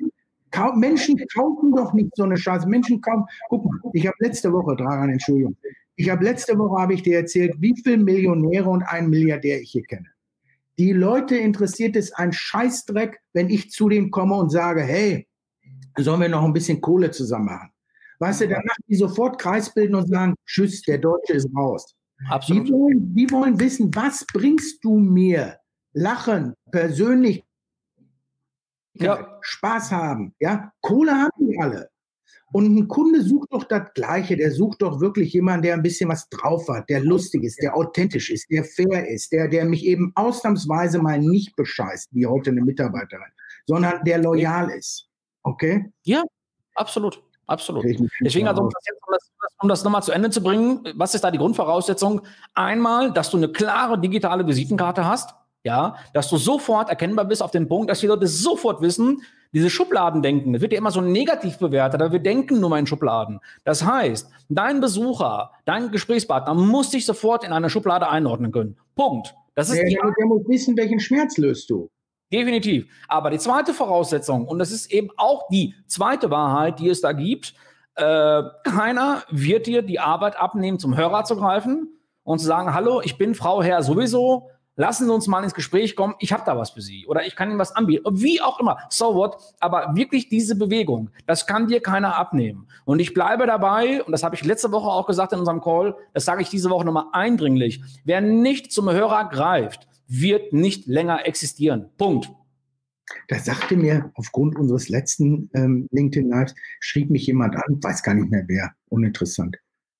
Menschen kaufen doch nicht so eine Scheiße. Menschen kaufen. Guck mal, ich habe letzte Woche, Dragan, Entschuldigung, ich habe letzte Woche habe ich dir erzählt, wie viele Millionäre und einen Milliardär ich hier kenne. Die Leute interessiert es ein Scheißdreck, wenn ich zu denen komme und sage, hey, sollen wir noch ein bisschen Kohle zusammen machen? Weißt du, dann machen die sofort Kreisbilden und sagen, tschüss, der Deutsche ist raus. Absolut. Die wollen, die wollen wissen, was bringst du mir? Lachen, persönlich, ja. Spaß haben, ja. Kohle haben die alle. Und ein Kunde sucht doch das Gleiche. Der sucht doch wirklich jemanden, der ein bisschen was drauf hat, der lustig ist, der authentisch ist, der fair ist, der, der mich eben ausnahmsweise mal nicht bescheißt, wie heute eine Mitarbeiterin, sondern der loyal ist. Okay? Ja, absolut. Absolut. Deswegen, also, um das, das, um das nochmal zu Ende zu bringen, was ist da die Grundvoraussetzung? Einmal, dass du eine klare digitale Visitenkarte hast, ja, dass du sofort erkennbar bist auf den Punkt, dass die Leute sofort wissen, diese Schubladendenken, das wird ja immer so negativ bewertet, aber wir denken nur mal in Schubladen. Das heißt, dein Besucher, dein Gesprächspartner muss sich sofort in eine Schublade einordnen können. Punkt. Das ist der, die der muss wissen, welchen Schmerz löst du. Definitiv. Aber die zweite Voraussetzung, und das ist eben auch die zweite Wahrheit, die es da gibt, äh, keiner wird dir die Arbeit abnehmen, zum Hörer zu greifen und zu sagen, hallo, ich bin Frau Herr sowieso, lassen Sie uns mal ins Gespräch kommen, ich habe da was für Sie oder ich kann Ihnen was anbieten, wie auch immer, so what, aber wirklich diese Bewegung, das kann dir keiner abnehmen. Und ich bleibe dabei, und das habe ich letzte Woche auch gesagt in unserem Call, das sage ich diese Woche nochmal eindringlich, wer nicht zum Hörer greift, wird nicht länger existieren. Punkt. Da sagte mir aufgrund unseres letzten ähm, LinkedIn Lives, schrieb mich jemand an, weiß gar nicht mehr wer, uninteressant.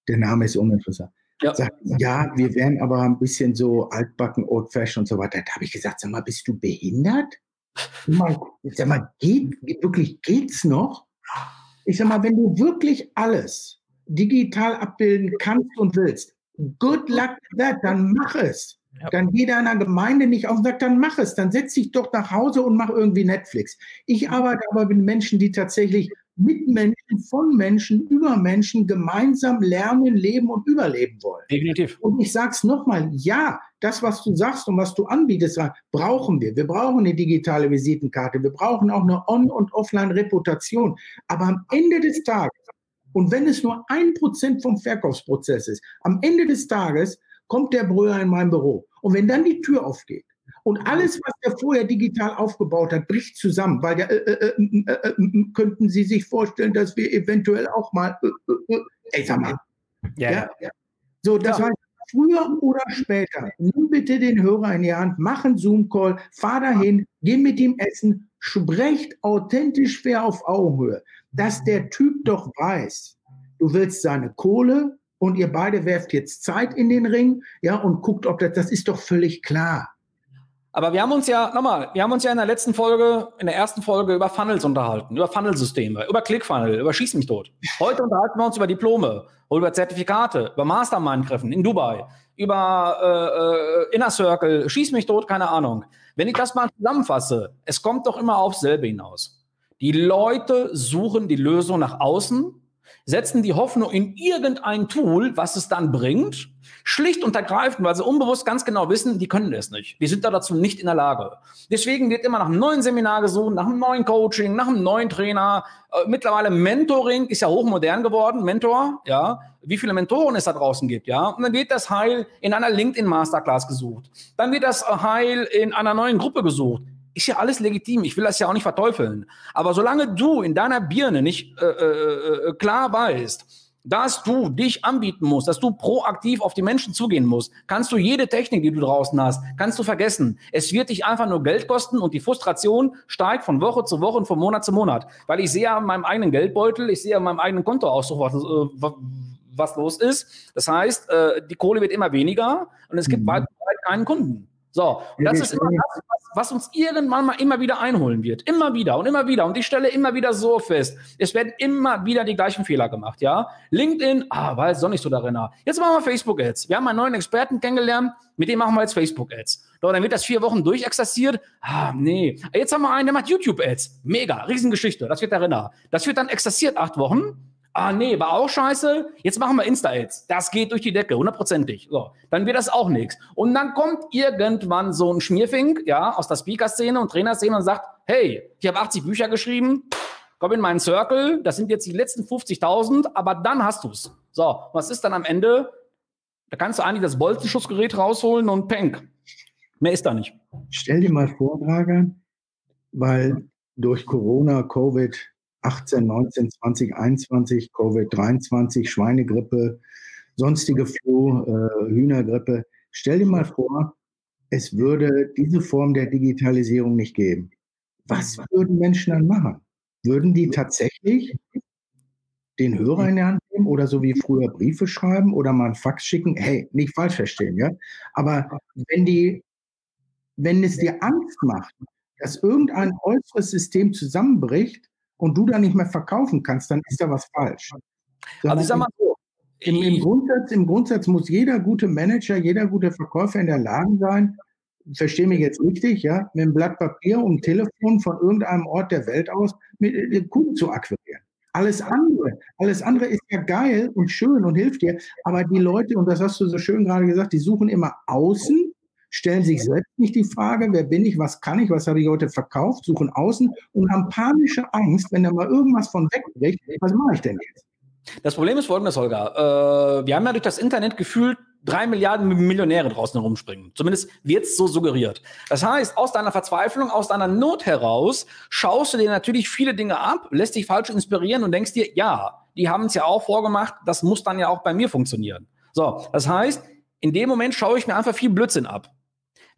Der Name ist uninteressant. Ja. Sagt, ja, wir wären aber ein bisschen so altbacken, old fashioned und so weiter. Da habe ich gesagt, sag mal, bist du behindert? Mal, sag mal, geht, wirklich geht's noch? Ich sag mal, wenn du wirklich alles digital abbilden kannst und willst, good luck with that, dann mach es. Ja. Dann geh deiner Gemeinde nicht auf und sag, dann mach es. Dann setz dich doch nach Hause und mach irgendwie Netflix. Ich arbeite aber mit Menschen, die tatsächlich mit Menschen, von Menschen, über Menschen gemeinsam lernen, leben und überleben wollen. Definitiv. Und ich sage es nochmal, ja, das, was du sagst und was du anbietest, brauchen wir. Wir brauchen eine digitale Visitenkarte. Wir brauchen auch eine On- und Offline-Reputation. Aber am Ende des Tages, und wenn es nur ein Prozent vom Verkaufsprozess ist, am Ende des Tages kommt der Brüller in mein Büro. Und wenn dann die Tür aufgeht und alles, was er vorher digital aufgebaut hat, bricht zusammen, weil ja, äh, äh, äh, äh, äh könnten Sie sich vorstellen, dass wir eventuell auch mal, äh, ey, sag mal. Ja, ja. ja. So, das ja. heißt, früher oder später, nimm bitte den Hörer in die Hand, mach einen Zoom-Call, fahr dahin, geh mit ihm essen, sprecht authentisch fair auf Augenhöhe, dass der Typ doch weiß, du willst seine Kohle und ihr beide werft jetzt Zeit in den Ring, ja, und guckt, ob das, das ist doch völlig klar. Aber wir haben uns ja, nochmal, wir haben uns ja in der letzten Folge, in der ersten Folge über Funnels unterhalten, über Funnelsysteme, über ClickFunnel, über Schieß mich tot. Heute unterhalten wir uns über Diplome, über Zertifikate, über Mastermind-Treffen in Dubai, über äh, äh, Inner Circle, Schieß mich tot, keine Ahnung. Wenn ich das mal zusammenfasse, es kommt doch immer aufs selbe hinaus. Die Leute suchen die Lösung nach außen, setzen die Hoffnung in irgendein Tool, was es dann bringt, schlicht und ergreifend, weil sie unbewusst ganz genau wissen, die können es nicht. Die sind da dazu nicht in der Lage. Deswegen wird immer nach einem neuen Seminar gesucht, nach einem neuen Coaching, nach einem neuen Trainer. Äh, mittlerweile Mentoring ist ja hochmodern geworden, Mentor, ja. Wie viele Mentoren es da draußen gibt, ja. Und dann wird das Heil in einer LinkedIn Masterclass gesucht. Dann wird das Heil in einer neuen Gruppe gesucht ist ja alles legitim. Ich will das ja auch nicht verteufeln. Aber solange du in deiner Birne nicht äh, äh, äh, klar weißt, dass du dich anbieten musst, dass du proaktiv auf die Menschen zugehen musst, kannst du jede Technik, die du draußen hast, kannst du vergessen. Es wird dich einfach nur Geld kosten und die Frustration steigt von Woche zu Woche und von Monat zu Monat. Weil ich sehe an meinem eigenen Geldbeutel, ich sehe an meinem eigenen Kontoauszug, was, äh, was los ist. Das heißt, äh, die Kohle wird immer weniger und es gibt mhm. weit, weit keinen Kunden. So, und das ist immer das, was, uns irgendwann mal immer wieder einholen wird. Immer wieder und immer wieder. Und ich stelle immer wieder so fest, es werden immer wieder die gleichen Fehler gemacht, ja. LinkedIn, ah, war jetzt doch nicht so darin. Jetzt machen wir Facebook-Ads. Wir haben einen neuen Experten kennengelernt, mit dem machen wir jetzt Facebook-Ads. So, dann wird das vier Wochen durchexerziert. Ah, nee. Jetzt haben wir einen, der macht YouTube-Ads. Mega, Riesengeschichte. Das wird darin. Das wird dann exerziert acht Wochen. Ah, nee, war auch scheiße. Jetzt machen wir Insta-Ads. Das geht durch die Decke, hundertprozentig. So, dann wird das auch nichts. Und dann kommt irgendwann so ein Schmierfink, ja, aus der Speaker-Szene und Trainerszene und sagt, hey, ich habe 80 Bücher geschrieben, komm in meinen Circle, das sind jetzt die letzten 50.000, aber dann hast du's. So, was ist dann am Ende? Da kannst du eigentlich das Bolzenschussgerät rausholen und peng. Mehr ist da nicht. Stell dir mal vor, Dragan, weil durch Corona, Covid, 18, 19, 20, 21, Covid-23, Schweinegrippe, sonstige Flu, äh, Hühnergrippe. Stell dir mal vor, es würde diese Form der Digitalisierung nicht geben. Was würden Menschen dann machen? Würden die tatsächlich den Hörer in der Hand nehmen oder so wie früher Briefe schreiben oder mal einen Fax schicken? Hey, nicht falsch verstehen, ja? Aber wenn die, wenn es dir Angst macht, dass irgendein äußeres System zusammenbricht, und du da nicht mehr verkaufen kannst, dann ist da was falsch. Sondern also ich sag mal so, im, im, Grundsatz, Im Grundsatz muss jeder gute Manager, jeder gute Verkäufer in der Lage sein, verstehe mich jetzt richtig, ja, mit einem Blatt Papier und einem Telefon von irgendeinem Ort der Welt aus mit äh, Kunden zu akquirieren. Alles andere, alles andere ist ja geil und schön und hilft dir, aber die Leute, und das hast du so schön gerade gesagt, die suchen immer außen stellen sich selbst nicht die Frage, wer bin ich, was kann ich, was habe ich heute verkauft, suchen außen und haben panische Angst, wenn da mal irgendwas von wegbricht, was mache ich denn jetzt? Das Problem ist folgendes, Holger. Äh, wir haben ja durch das Internet gefühlt drei Milliarden Millionäre draußen herumspringen. Zumindest wird es so suggeriert. Das heißt, aus deiner Verzweiflung, aus deiner Not heraus, schaust du dir natürlich viele Dinge ab, lässt dich falsch inspirieren und denkst dir, ja, die haben es ja auch vorgemacht, das muss dann ja auch bei mir funktionieren. So, das heißt, in dem Moment schaue ich mir einfach viel Blödsinn ab.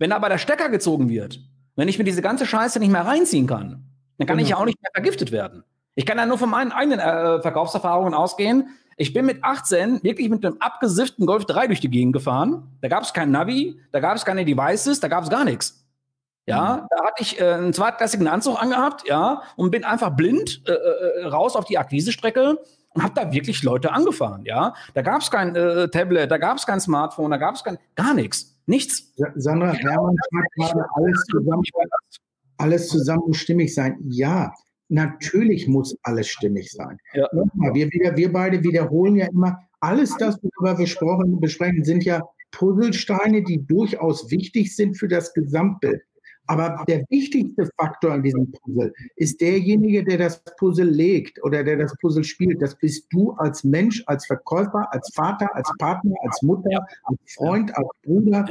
Wenn aber der Stecker gezogen wird, wenn ich mir diese ganze Scheiße nicht mehr reinziehen kann, dann kann genau. ich ja auch nicht mehr vergiftet werden. Ich kann ja nur von meinen eigenen äh, Verkaufserfahrungen ausgehen. Ich bin mit 18 wirklich mit einem abgesifften Golf 3 durch die Gegend gefahren. Da gab es kein Navi, da gab es keine Devices, da gab es gar nichts. Ja, mhm. da hatte ich äh, einen zweitklassigen Anzug angehabt, ja, und bin einfach blind äh, äh, raus auf die Akquisestrecke und habe da wirklich Leute angefahren, ja. Da gab es kein äh, Tablet, da gab es kein Smartphone, da gab es kein gar nichts, nichts. Sandra Hermann hat gerade alles zusammen, alles zusammen muss stimmig sein. Ja, natürlich muss alles stimmig sein. Ja. Nochmal, wir, wir, wir beide wiederholen ja immer, alles das, worüber wir besprechen, sind ja Puzzlesteine, die durchaus wichtig sind für das Gesamtbild. Aber der wichtigste Faktor an diesem Puzzle ist derjenige, der das Puzzle legt oder der das Puzzle spielt. Das bist du als Mensch, als Verkäufer, als Vater, als Partner, als Mutter, als Freund, als Bruder.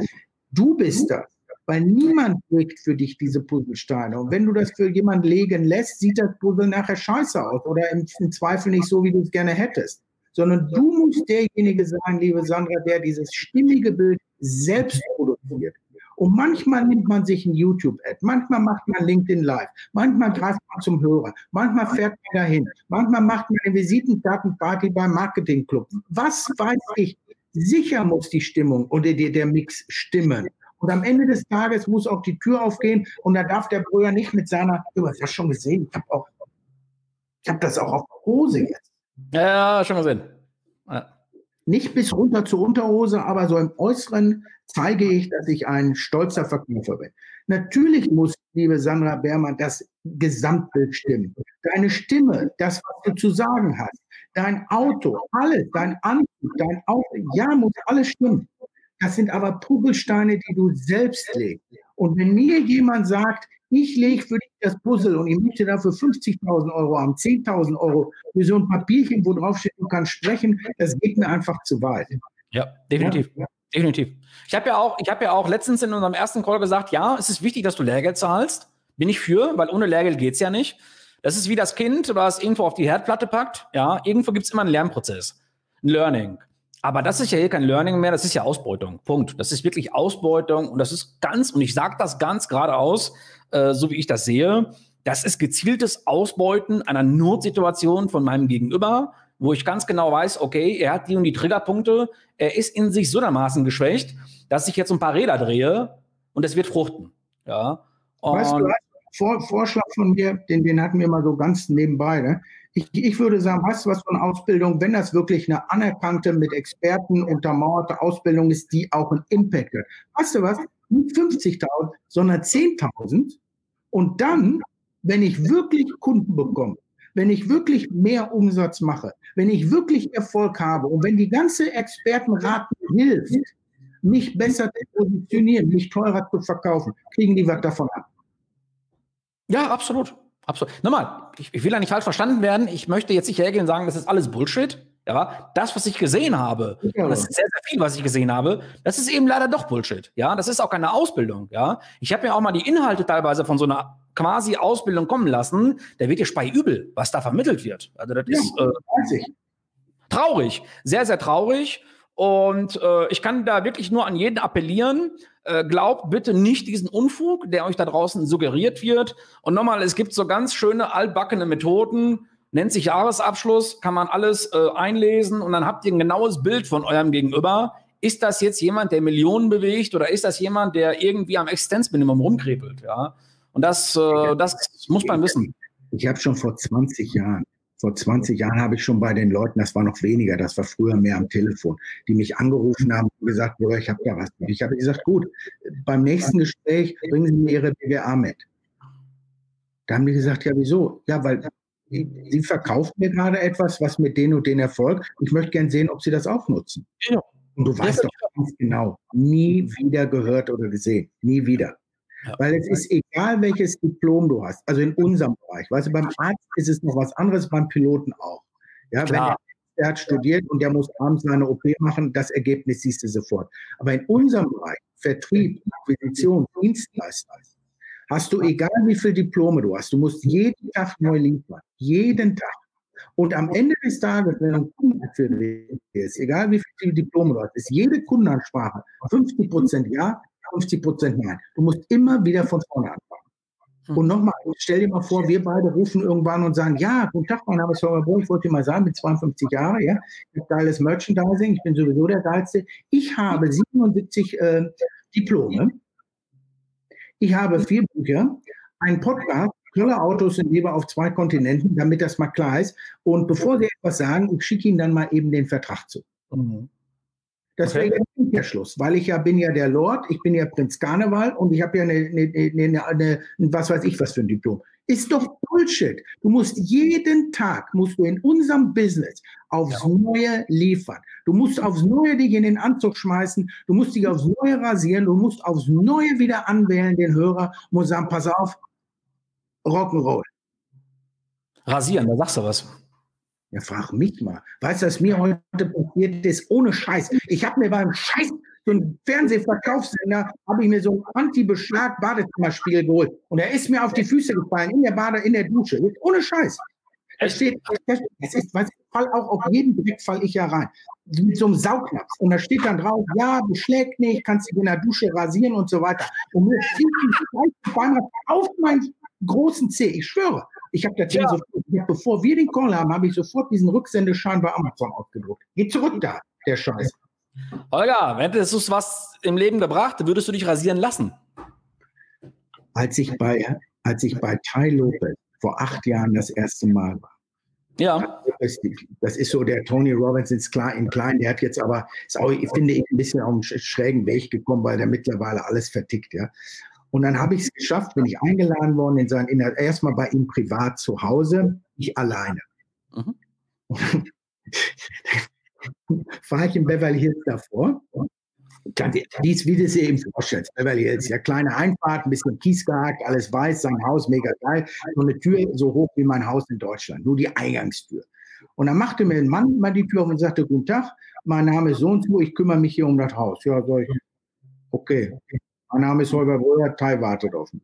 Du bist das. Weil niemand legt für dich diese Puzzlesteine. Und wenn du das für jemanden legen lässt, sieht das Puzzle nachher scheiße aus oder im, im Zweifel nicht so, wie du es gerne hättest. Sondern du musst derjenige sein, liebe Sandra, der dieses stimmige Bild selbst produziert. Und manchmal nimmt man sich ein YouTube-Ad, manchmal macht man LinkedIn Live, manchmal greift man zum Hörer, manchmal fährt man dahin, manchmal macht man eine Visitenkartenparty beim Marketingclub. Was weiß ich? Sicher muss die Stimmung oder der, der Mix stimmen. Und am Ende des Tages muss auch die Tür aufgehen und da darf der Brüder nicht mit seiner, du hast das schon gesehen, ich habe auch, das auch auf der Hose jetzt. Ja, schon gesehen. Ja. Nicht bis runter zur Unterhose, aber so im Äußeren zeige ich, dass ich ein stolzer Verkäufer bin. Natürlich muss, liebe Sandra Beermann, das Gesamtbild stimmen. Deine Stimme, das, was du zu sagen hast, dein Auto, alles, dein Anzug, dein Auto, ja, muss alles stimmen. Das sind aber Puzzlesteine, die du selbst legst. Und wenn mir jemand sagt, ich lege für dich das Puzzle und ich möchte dafür 50.000 Euro haben, 10.000 Euro für so ein Papierchen, wo drauf steht, du kannst sprechen, das geht mir einfach zu weit. Ja, definitiv. Ja? Definitiv. Ich habe ja auch, ich habe ja auch letztens in unserem ersten Call gesagt, ja, es ist wichtig, dass du Lehrgeld zahlst. Bin ich für, weil ohne Lehrgeld geht's ja nicht. Das ist wie das Kind, was irgendwo auf die Herdplatte packt. Ja, irgendwo gibt's immer einen Lernprozess, ein Learning. Aber das ist ja hier kein Learning mehr, das ist ja Ausbeutung. Punkt. Das ist wirklich Ausbeutung und das ist ganz, und ich sage das ganz geradeaus, äh, so wie ich das sehe, das ist gezieltes Ausbeuten einer Notsituation von meinem Gegenüber, wo ich ganz genau weiß, okay, er hat die und die Triggerpunkte, er ist in sich so dermaßen geschwächt, dass ich jetzt ein paar Räder drehe, und es wird fruchten. Ja. Und weißt du, Vor, Vorschlag von mir, den, den hatten wir mal so ganz nebenbei. Ne? Ich, ich würde sagen, weißt du was von Ausbildung, wenn das wirklich eine anerkannte, mit Experten untermauerte Ausbildung ist, die auch einen Impact hat. Weißt du was? Nicht 50.000, sondern 10.000. Und dann, wenn ich wirklich Kunden bekomme, wenn ich wirklich mehr Umsatz mache, wenn ich wirklich Erfolg habe und wenn die ganze Expertenrat hilft, mich besser zu positionieren, mich teurer zu verkaufen, kriegen die was davon ab. Ja, absolut. Absolut. Nochmal, ich, ich will ja nicht falsch verstanden werden. Ich möchte jetzt nicht hergehen und sagen, das ist alles Bullshit. Ja, das, was ich gesehen habe, ja. das ist sehr, sehr viel, was ich gesehen habe, das ist eben leider doch Bullshit. Ja, das ist auch keine Ausbildung. Ja, ich habe mir auch mal die Inhalte teilweise von so einer quasi Ausbildung kommen lassen. Der wird dir spei übel, was da vermittelt wird. Also das ja, ist äh, traurig, sehr, sehr traurig. Und äh, ich kann da wirklich nur an jeden appellieren, äh, glaubt bitte nicht diesen Unfug, der euch da draußen suggeriert wird. Und nochmal, es gibt so ganz schöne altbackene Methoden, nennt sich Jahresabschluss, kann man alles äh, einlesen und dann habt ihr ein genaues Bild von eurem Gegenüber. Ist das jetzt jemand, der Millionen bewegt oder ist das jemand, der irgendwie am Existenzminimum rumkrepelt? Ja? Und das, äh, das muss man wissen. Ich habe schon vor 20 Jahren vor 20 Jahren habe ich schon bei den Leuten, das war noch weniger, das war früher mehr am Telefon, die mich angerufen haben und gesagt, Bruder, ich habe da was. Ich habe gesagt, gut, beim nächsten Gespräch bringen Sie mir Ihre BWA mit. Da haben die gesagt, ja, wieso? Ja, weil Sie verkaufen mir gerade etwas, was mit den und den Erfolg. Ich möchte gerne sehen, ob Sie das auch nutzen. Ja. Und du weißt doch ganz genau, nie wieder gehört oder gesehen. Nie wieder. Ja. Weil es ist egal, welches Diplom du hast. Also in unserem Bereich. Weißt du, beim Arzt ist es noch was anderes, beim Piloten auch. Ja, Klar. wenn der, hat studiert und der muss abends seine OP machen, das Ergebnis siehst du sofort. Aber in unserem Bereich, Vertrieb, Akquisition, Dienstleister, hast du, egal wie viele Diplome du hast, du musst jeden Tag neu liefern. Jeden Tag. Und am Ende des Tages, wenn du Kunden für ist, egal wie viele Diplome du hast, ist jede Kundenansprache 50 Prozent ja, 50 Prozent nein. Du musst immer wieder von vorne anfangen. Hm. Und nochmal, stell dir mal vor, wir beide rufen irgendwann und sagen, ja, guten Tag, mein Name ist Holger Bohr, ich wollte dir mal sagen, mit 52 Jahren, ja, ich habe geiles Merchandising, ich bin sowieso der Geilste. Ich habe 77 äh, Diplome, ich habe vier Bücher, einen Podcast, tolle Autos sind lieber auf zwei Kontinenten, damit das mal klar ist. Und bevor Sie etwas sagen, ich schicke Ihnen dann mal eben den Vertrag zu. Mhm. Das okay. wäre jetzt der Schluss, weil ich ja bin ja der Lord, ich bin ja Prinz Karneval und ich habe ja eine, eine, eine, eine, was weiß ich was für ein Diplom. Ist doch Bullshit. Du musst jeden Tag, musst du in unserem Business aufs ja. Neue liefern. Du musst aufs Neue dich in den Anzug schmeißen, du musst dich aufs Neue rasieren, du musst aufs Neue wieder anwählen, den Hörer, muss sagen, pass auf, Rock'n'Roll. Rasieren, da sagst du was. Ja, frag mich mal. Weißt du, was mir heute passiert ist? Ohne Scheiß. Ich habe mir beim Scheiß so einen Fernsehverkaufssender, habe ich mir so ein Anti-Beschlag-Badezimmerspiel geholt. Und er ist mir auf die Füße gefallen, in der Bade, in der Dusche. Ohne Scheiß. Da steht, das ist, was, ich fall auch auf jeden Blick fall ich ja rein. Mit so einem Saugnapf. Und da steht dann drauf, ja, beschlägt nicht, kannst dich in der Dusche rasieren und so weiter. Und mir zieht die auf meinen großen Zeh. Ich schwöre. Ich habe das ja. sofort, bevor wir den Call haben, habe ich sofort diesen Rücksendeschein bei Amazon ausgedruckt. Geh zurück da, der Scheiß. Holger, wenn es uns was im Leben gebracht, würdest du dich rasieren lassen? Als ich bei, als ich bei Ty Lopez vor acht Jahren das erste Mal war. Ja. Das ist so der Tony Robbins in klein. Der hat jetzt aber, ist auch, finde ich, ein bisschen auf einen schrägen Weg gekommen, weil der mittlerweile alles vertickt. Ja. Und dann habe ich es geschafft, bin ich eingeladen worden in sein, in erstmal bei ihm privat zu Hause, ich alleine. Mhm. [laughs] Fahre ich in Beverly Hills davor. Dies, wie es eben vorstellst, Beverly Hills, ja, kleine Einfahrt, ein bisschen Kies gehakt, alles weiß, sein Haus mega geil. So eine Tür so hoch wie mein Haus in Deutschland, nur die Eingangstür. Und dann machte mir ein Mann mal die Tür auf und sagte, guten Tag, mein Name ist so und so, ich kümmere mich hier um das Haus. Ja, sag ich, okay. Mein Name ist Holger Bröder, Teil wartet auf mich.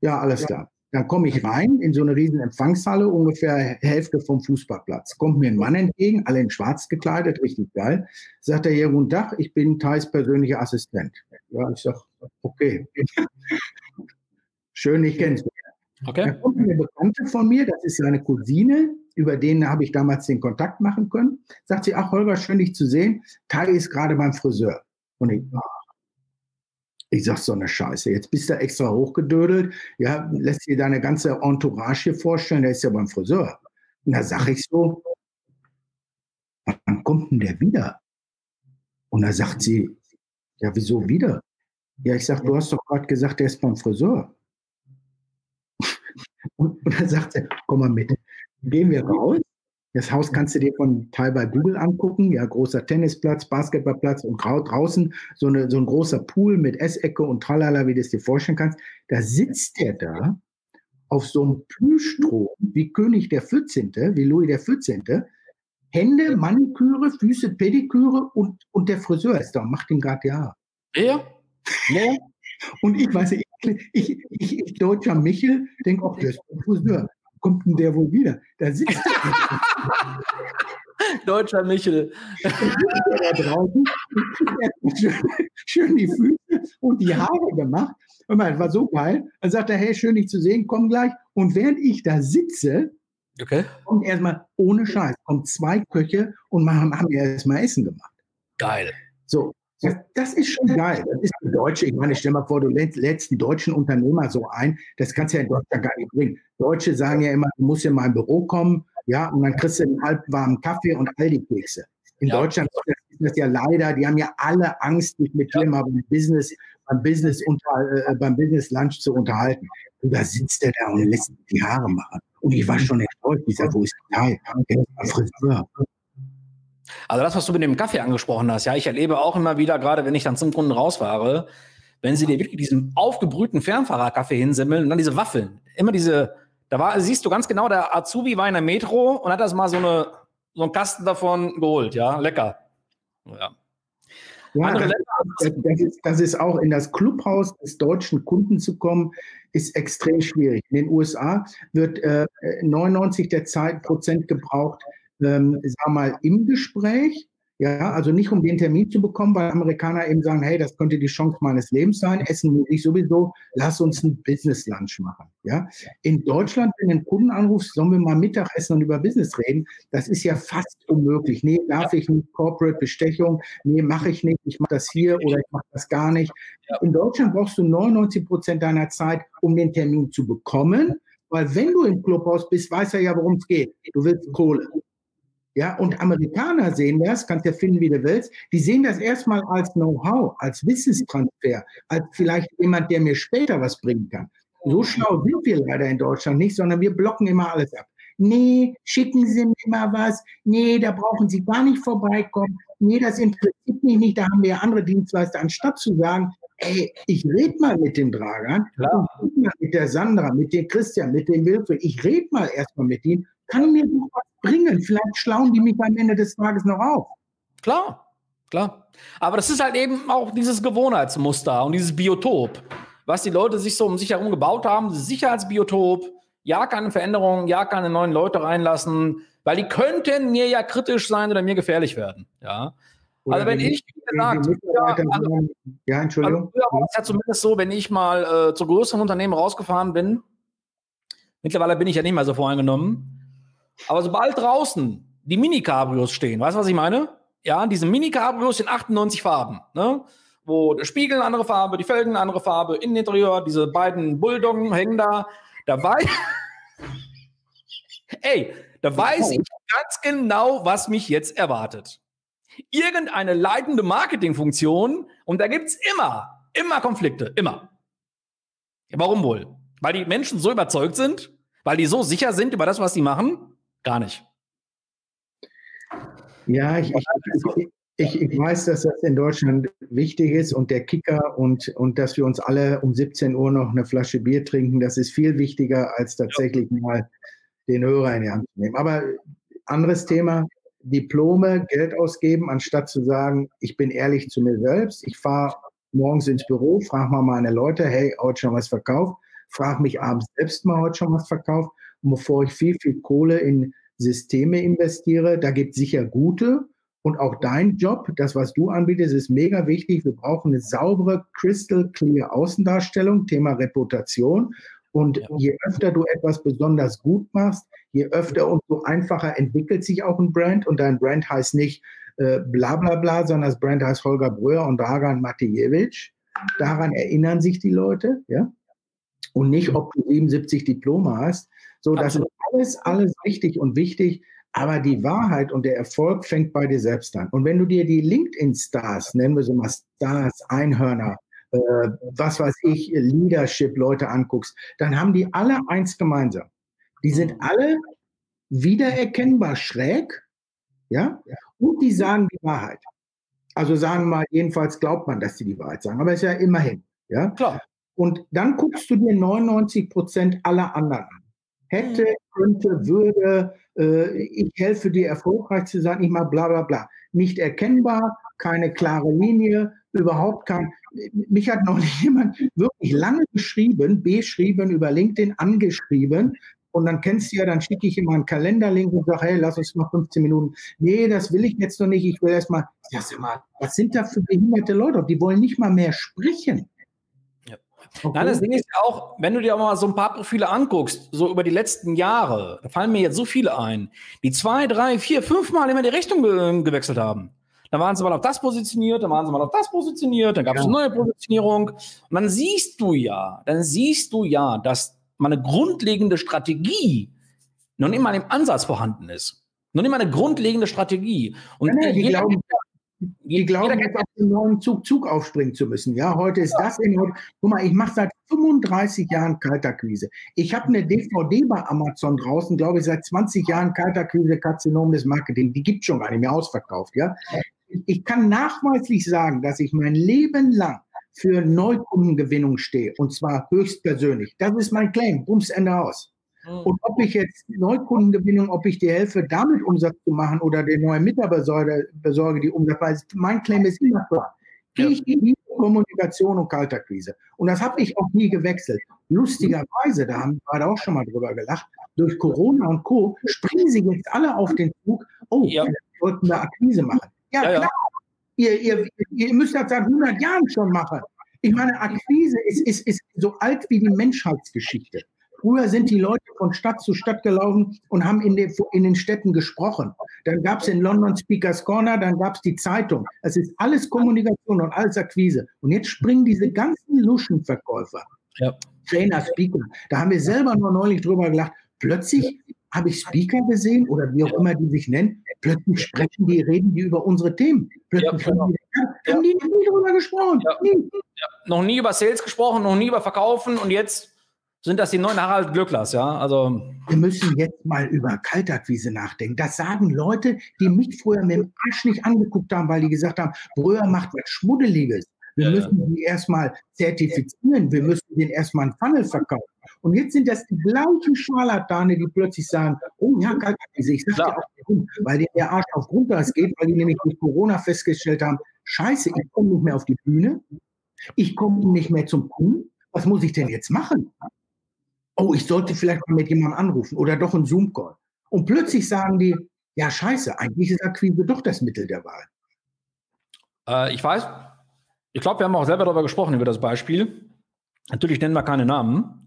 Ja, alles klar. Dann komme ich rein in so eine riesen Empfangshalle, ungefähr Hälfte vom Fußballplatz. Kommt mir ein Mann entgegen, alle in schwarz gekleidet, richtig geil. Sagt er, ja, guten Tag, ich bin Thais persönlicher Assistent. Ja, ich sage, okay. [laughs] Schön, ich kenne Okay. Dann kommt eine Bekannte von mir, das ist seine Cousine, über den habe ich damals den Kontakt machen können. Sagt sie, ach Holger, schön dich zu sehen. Tai ist gerade beim Friseur. Und ich, ah, Ich sag so eine Scheiße. Jetzt bist du extra hochgedödelt. Ja, lässt dir deine ganze Entourage hier vorstellen. Der ist ja beim Friseur. Und da sag ich so, wann kommt denn der wieder? Und da sagt sie, ja, wieso wieder? Ja, ich sag, du hast doch gerade gesagt, der ist beim Friseur. [laughs] Und, und dann sagt sie, komm mal mit. Gehen wir raus. Das Haus kannst du dir von Teil bei Google angucken. Ja, großer Tennisplatz, Basketballplatz und draußen so, eine, so ein großer Pool mit Essecke und tralala, wie du es dir vorstellen kannst. Da sitzt der da auf so einem Plüschstrom wie König der 14., wie Louis der 14., Hände, Maniküre, Füße, Pediküre und, und der Friseur ist da und macht ihm gerade die Haare. Ja. ja. Und ich weiß, ich, ich, ich, ich deutscher Michel, denke, auch der ist ein Friseur. Kommt denn der wohl wieder? Da sitzt er. [laughs] Deutscher Michel. da draußen, schön, schön die Füße und die Haare gemacht. Und man, war so geil. Dann sagt er, hey, schön dich zu sehen, komm gleich. Und während ich da sitze, okay. kommt erstmal ohne Scheiß, kommen zwei Köche und haben, erstmal Essen gemacht. Geil. So, das, das, ist schon geil. Das ist für Deutsche. Ich meine, stell mal vor, du lädst einen deutschen Unternehmer so ein. Das kannst du ja in Deutschland gar nicht bringen. Deutsche sagen ja immer, du musst in mein Büro kommen, ja, und dann kriegst du einen halbwarmen Kaffee und all die Kekse. In ja. Deutschland ist das ja leider, die haben ja alle Angst, sich mit dir mal beim Business, beim Business, unter, äh, beim Business Lunch zu unterhalten. Und da sitzt der da und lässt die Haare machen. Und ich war schon enttäuscht. Ich sage, wo ist der Teil? Der ist Friseur. Also das, was du mit dem Kaffee angesprochen hast, ja, ich erlebe auch immer wieder, gerade wenn ich dann zum Kunden rausfahre, wenn sie dir wirklich diesen aufgebrühten Fernfahrerkaffee hinsemmeln und dann diese Waffeln, immer diese, da war, siehst du ganz genau, der Azubi war in der Metro und hat das mal so eine, so einen Kasten davon geholt, ja, lecker. Ja. Ja, das, das, ist, das ist auch in das Clubhaus des deutschen Kunden zu kommen, ist extrem schwierig. In den USA wird äh, 99 der Zeit Prozent gebraucht, ähm, sag mal, im Gespräch. Ja, also nicht um den Termin zu bekommen, weil Amerikaner eben sagen, hey, das könnte die Chance meines Lebens sein, essen muss ich sowieso, lass uns ein Business Lunch machen. Ja, in Deutschland, wenn du einen Kunden anrufst, sollen wir mal Mittagessen und über Business reden, das ist ja fast unmöglich. Nee, darf ich nicht, Corporate Bestechung, nee, mache ich nicht, ich mache das hier oder ich mache das gar nicht. In Deutschland brauchst du 99 Prozent deiner Zeit, um den Termin zu bekommen, weil wenn du im Clubhaus bist, weiß er ja, worum es geht. Du willst Kohle. Ja, und Amerikaner sehen das, kannst ja finden, wie du willst, die sehen das erstmal als Know-how, als Wissenstransfer, als vielleicht jemand, der mir später was bringen kann. So schlau sind wir leider in Deutschland nicht, sondern wir blocken immer alles ab. Nee, schicken Sie mir mal was. Nee, da brauchen Sie gar nicht vorbeikommen. Nee, das interessiert mich nicht. Da haben wir ja andere Dienstleister. Anstatt zu sagen, ey, ich rede mal mit dem Dragan, mit der Sandra, mit dem Christian, mit dem Wilfried. Ich rede mal erstmal mit ihnen. Kann mir doch was bringen. Vielleicht schlauen die mich am Ende des Tages noch auf. Klar, klar. Aber das ist halt eben auch dieses Gewohnheitsmuster und dieses Biotop, was die Leute sich so um sich herum gebaut haben. Sicherheitsbiotop, ja, keine Veränderungen, ja, keine neuen Leute reinlassen, weil die könnten mir ja kritisch sein oder mir gefährlich werden. Ja. Oder also wenn ich, wie gesagt, ja, also, ja, Entschuldigung. Also war es ja zumindest so, wenn ich mal äh, zu größeren Unternehmen rausgefahren bin, mittlerweile bin ich ja nicht mehr so voreingenommen, aber sobald draußen die Mini-Cabrios stehen, weißt du, was ich meine? Ja, diese Mini-Cabrios in 98 Farben, ne? Wo der Spiegel eine andere Farbe, die Felgen eine andere Farbe, Interieur, diese beiden Bulldoggen hängen da. Da weiß, [laughs] ey, da weiß ich ganz genau, was mich jetzt erwartet. Irgendeine leitende Marketingfunktion und da gibt es immer, immer Konflikte, immer. Warum wohl? Weil die Menschen so überzeugt sind, weil die so sicher sind über das, was sie machen, Gar nicht. Ja, ich, ich, ich, ich, weiß, dass das in Deutschland wichtig ist und der Kicker und, und dass wir uns alle um 17 Uhr noch eine Flasche Bier trinken, das ist viel wichtiger, als tatsächlich mal den Hörer in die Hand zu nehmen. Aber anderes Thema, Diplome, Geld ausgeben, anstatt zu sagen, ich bin ehrlich zu mir selbst, ich fahre morgens ins Büro, frage mal meine Leute, hey, heute schon was verkauft, frage mich abends selbst mal, heute schon was verkauft und bevor ich viel, viel Kohle in Systeme investiere, da gibt es sicher gute. Und auch dein Job, das, was du anbietest, ist mega wichtig. Wir brauchen eine saubere, crystal clear Außendarstellung, Thema Reputation. Und ja. je öfter du etwas besonders gut machst, je öfter und so einfacher entwickelt sich auch ein Brand. Und dein Brand heißt nicht äh, bla bla bla, sondern das Brand heißt Holger Bröhr und Dragan Matijewitsch. Daran erinnern sich die Leute, ja. Und nicht, ob du 77 Diplome hast. So, das ist alles, alles richtig und wichtig. Aber die Wahrheit und der Erfolg fängt bei dir selbst an. Und wenn du dir die LinkedIn-Stars, nennen wir so mal Stars, Einhörner, äh, was weiß ich, Leadership-Leute anguckst, dann haben die alle eins gemeinsam. Die sind mhm. alle wiedererkennbar schräg, ja, und die sagen die Wahrheit. Also sagen wir mal, jedenfalls glaubt man, dass sie die Wahrheit sagen, aber es ist ja immerhin, ja. Klar. Und dann guckst du dir 99 Prozent aller anderen an. Hätte, könnte, würde, äh, ich helfe dir erfolgreich zu sein, ich mal bla bla bla. Nicht erkennbar, keine klare Linie, überhaupt kein. Mich hat noch [laughs] nicht jemand wirklich lange geschrieben, beschrieben, über LinkedIn angeschrieben. Und dann kennst du ja, dann schicke ich immer einen Kalenderlink und sage, hey, lass uns noch 15 Minuten. Nee, das will ich jetzt noch nicht. Ich will erst mal, ja, mal, was sind da für behinderte Leute? Die wollen nicht mal mehr sprechen. Okay. Nein, das Ding ist ja auch, wenn du dir auch mal so ein paar Profile anguckst, so über die letzten Jahre, da fallen mir jetzt so viele ein, die zwei, drei, vier, fünf Mal immer die Richtung ge gewechselt haben. Da waren sie mal auf das positioniert, dann waren sie mal auf das positioniert, dann gab es ja. eine neue Positionierung. Und dann siehst du ja, dann siehst du ja, dass mal eine grundlegende Strategie noch nicht mal im Ansatz vorhanden ist. Noch nicht mal eine grundlegende Strategie. Und ja, die glauben, die glauben jetzt auf den neuen Zug, Zug aufspringen zu müssen. Ja, heute ist ja. das in Guck mal, ich mache seit 35 Jahren Kaltakquise. Ich habe eine DVD bei Amazon draußen, glaube ich, seit 20 Jahren Kaltakquise, Karzinom des Marketing. Die gibt schon gar nicht mehr ausverkauft. Ja, ich kann nachweislich sagen, dass ich mein Leben lang für Neukundengewinnung stehe und zwar höchstpersönlich. Das ist mein Claim. Bums Ende aus. Mhm. Und ob ich jetzt Neukundengewinnung, ob ich dir helfe, damit Umsatz zu machen oder den neuen Mitarbeiter besorge, die Umsatz, mein Claim ist immer klar. Ja. Ich liebe Kommunikation und Kalterkrise. Und das habe ich auch nie gewechselt. Lustigerweise, da haben wir gerade auch schon mal drüber gelacht, durch Corona und Co. springen sie jetzt alle auf den Zug, oh, ja. wir sollten wir Akquise machen. Ja, ja klar. Ihr, ihr, ihr müsst das seit 100 Jahren schon machen. Ich meine, Akquise ist, ist, ist so alt wie die Menschheitsgeschichte. Früher sind die Leute von Stadt zu Stadt gelaufen und haben in den, in den Städten gesprochen. Dann gab es in London Speakers Corner, dann gab es die Zeitung. Es ist alles Kommunikation und alles Akquise. Und jetzt springen diese ganzen Luschenverkäufer, ja. Trainer, Speaker, da haben wir selber nur neulich drüber gelacht. Plötzlich habe ich Speaker gesehen oder wie auch immer die sich nennen, plötzlich sprechen die, reden die über unsere Themen. Plötzlich ja, genau. haben, die, haben die nie drüber gesprochen. Ja. Nie. Ja. Noch nie über Sales gesprochen, noch nie über Verkaufen und jetzt sind das die neuen Harald Glücklers, ja? Also wir müssen jetzt mal über Kaltakquise nachdenken. Das sagen Leute, die mich früher mit dem Arsch nicht angeguckt haben, weil die gesagt haben, Bröer macht was Schmuddeliges. Wir ja, müssen ja. die erstmal zertifizieren, wir müssen den erstmal einen Funnel verkaufen. Und jetzt sind das die gleichen Scharlatane, die plötzlich sagen, oh ja, Kaltakquise, ich sag dir auch warum, weil denen der Arsch auf Grundgas geht, weil die nämlich durch Corona festgestellt haben, scheiße, ich komme nicht mehr auf die Bühne, ich komme nicht mehr zum Kunden, was muss ich denn jetzt machen? Oh, ich sollte vielleicht mal mit jemandem anrufen oder doch einen Zoom-Call. Und plötzlich sagen die, ja scheiße, eigentlich ist Akquise doch das Mittel der Wahl. Äh, ich weiß, ich glaube, wir haben auch selber darüber gesprochen, über das Beispiel. Natürlich nennen wir keine Namen.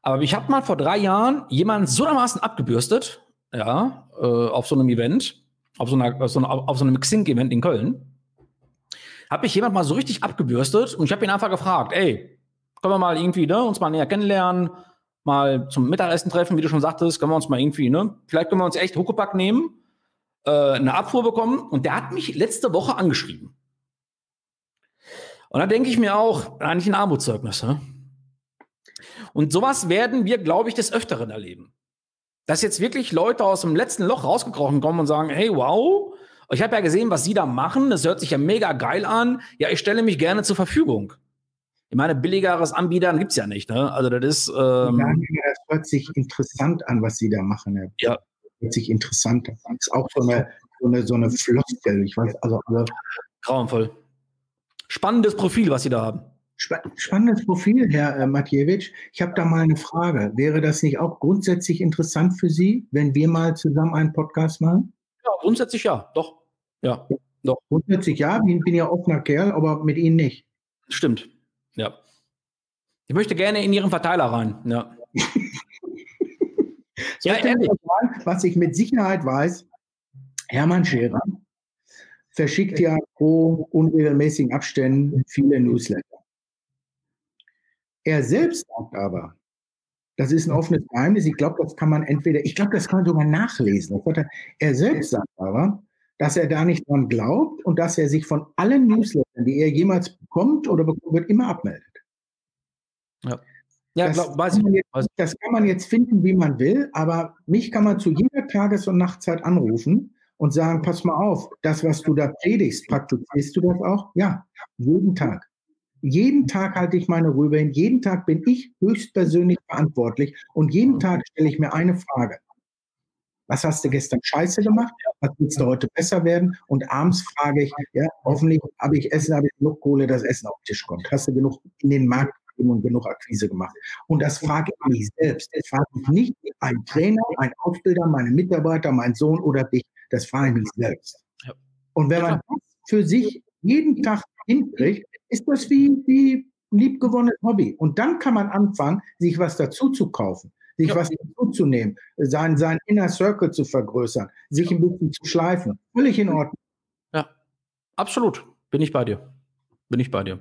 Aber ich habe mal vor drei Jahren jemanden so dermaßen abgebürstet, ja, äh, auf so einem Event, auf so, einer, auf so, einer, auf so einem Xing-Event in Köln, habe ich jemand mal so richtig abgebürstet und ich habe ihn einfach gefragt, ey, können wir mal irgendwie ne, uns mal näher kennenlernen, mal zum Mittagessen treffen, wie du schon sagtest, können wir uns mal irgendwie, ne, vielleicht können wir uns echt Huckepack nehmen, äh, eine Abfuhr bekommen und der hat mich letzte Woche angeschrieben. Und da denke ich mir auch, eigentlich ein Armutszeugnis. Ne? Und sowas werden wir, glaube ich, des Öfteren erleben. Dass jetzt wirklich Leute aus dem letzten Loch rausgekrochen kommen und sagen, hey, wow, ich habe ja gesehen, was Sie da machen, das hört sich ja mega geil an. Ja, ich stelle mich gerne zur Verfügung. Ich meine, billigeres Anbietern gibt es ja nicht. Ne? Also das ist. Ähm, ja, das hört sich interessant an, was Sie da machen. Herr. Ja. Das hört sich interessant an. Das ist auch so eine, so eine, so eine Floskel. Ich weiß, also, also Grauenvoll. Spannendes Profil, was Sie da haben. Spannendes Profil, Herr äh, Matjewitsch. Ich habe da mal eine Frage. Wäre das nicht auch grundsätzlich interessant für Sie, wenn wir mal zusammen einen Podcast machen? Ja, grundsätzlich ja, doch. Ja, doch. Grundsätzlich ja, ich bin ja offener Kerl, aber mit Ihnen nicht. Stimmt. Ja. Ich möchte gerne in Ihren Verteiler rein. Ja. ja, [laughs] ehrlich. Was ich mit Sicherheit weiß, Hermann Scherer verschickt ja pro unregelmäßigen Abständen viele Newsletter. Er selbst sagt aber, das ist ein offenes Geheimnis. Ich glaube, das kann man entweder, ich glaube, das kann man sogar nachlesen. Er selbst sagt aber, dass er da nicht dran glaubt und dass er sich von allen Newslettern, die er jemals bekommt oder bekommen wird, immer abmeldet. Ja. Ja, das, glaub, weiß kann jetzt, das kann man jetzt finden, wie man will, aber mich kann man zu jeder Tages- und Nachtzeit anrufen und sagen, pass mal auf, das, was du da predigst, praktizierst du das auch? Ja, jeden Tag. Jeden Tag halte ich meine Rübe hin, jeden Tag bin ich höchstpersönlich verantwortlich und jeden Tag stelle ich mir eine Frage. Was hast du gestern scheiße gemacht? Was willst du heute besser werden? Und abends frage ich, ja, hoffentlich habe ich Essen, habe ich genug Kohle, dass Essen auf den Tisch kommt. Hast du genug in den Markt und genug Akquise gemacht? Und das frage ich mich selbst. Das frage ich nicht ein Trainer, ein Ausbilder, meine Mitarbeiter, mein Sohn oder dich. Das frage ich mich selbst. Und wenn man das für sich jeden Tag hinkriegt, ist das wie, wie liebgewonnenes Hobby. Und dann kann man anfangen, sich was dazu zu kaufen, sich ja. was dazu zu nehmen, sein, sein Inner Circle zu vergrößern, sich ein bisschen zu schleifen. Völlig in Ordnung. Ja, absolut. Bin ich bei dir. Bin ich bei dir.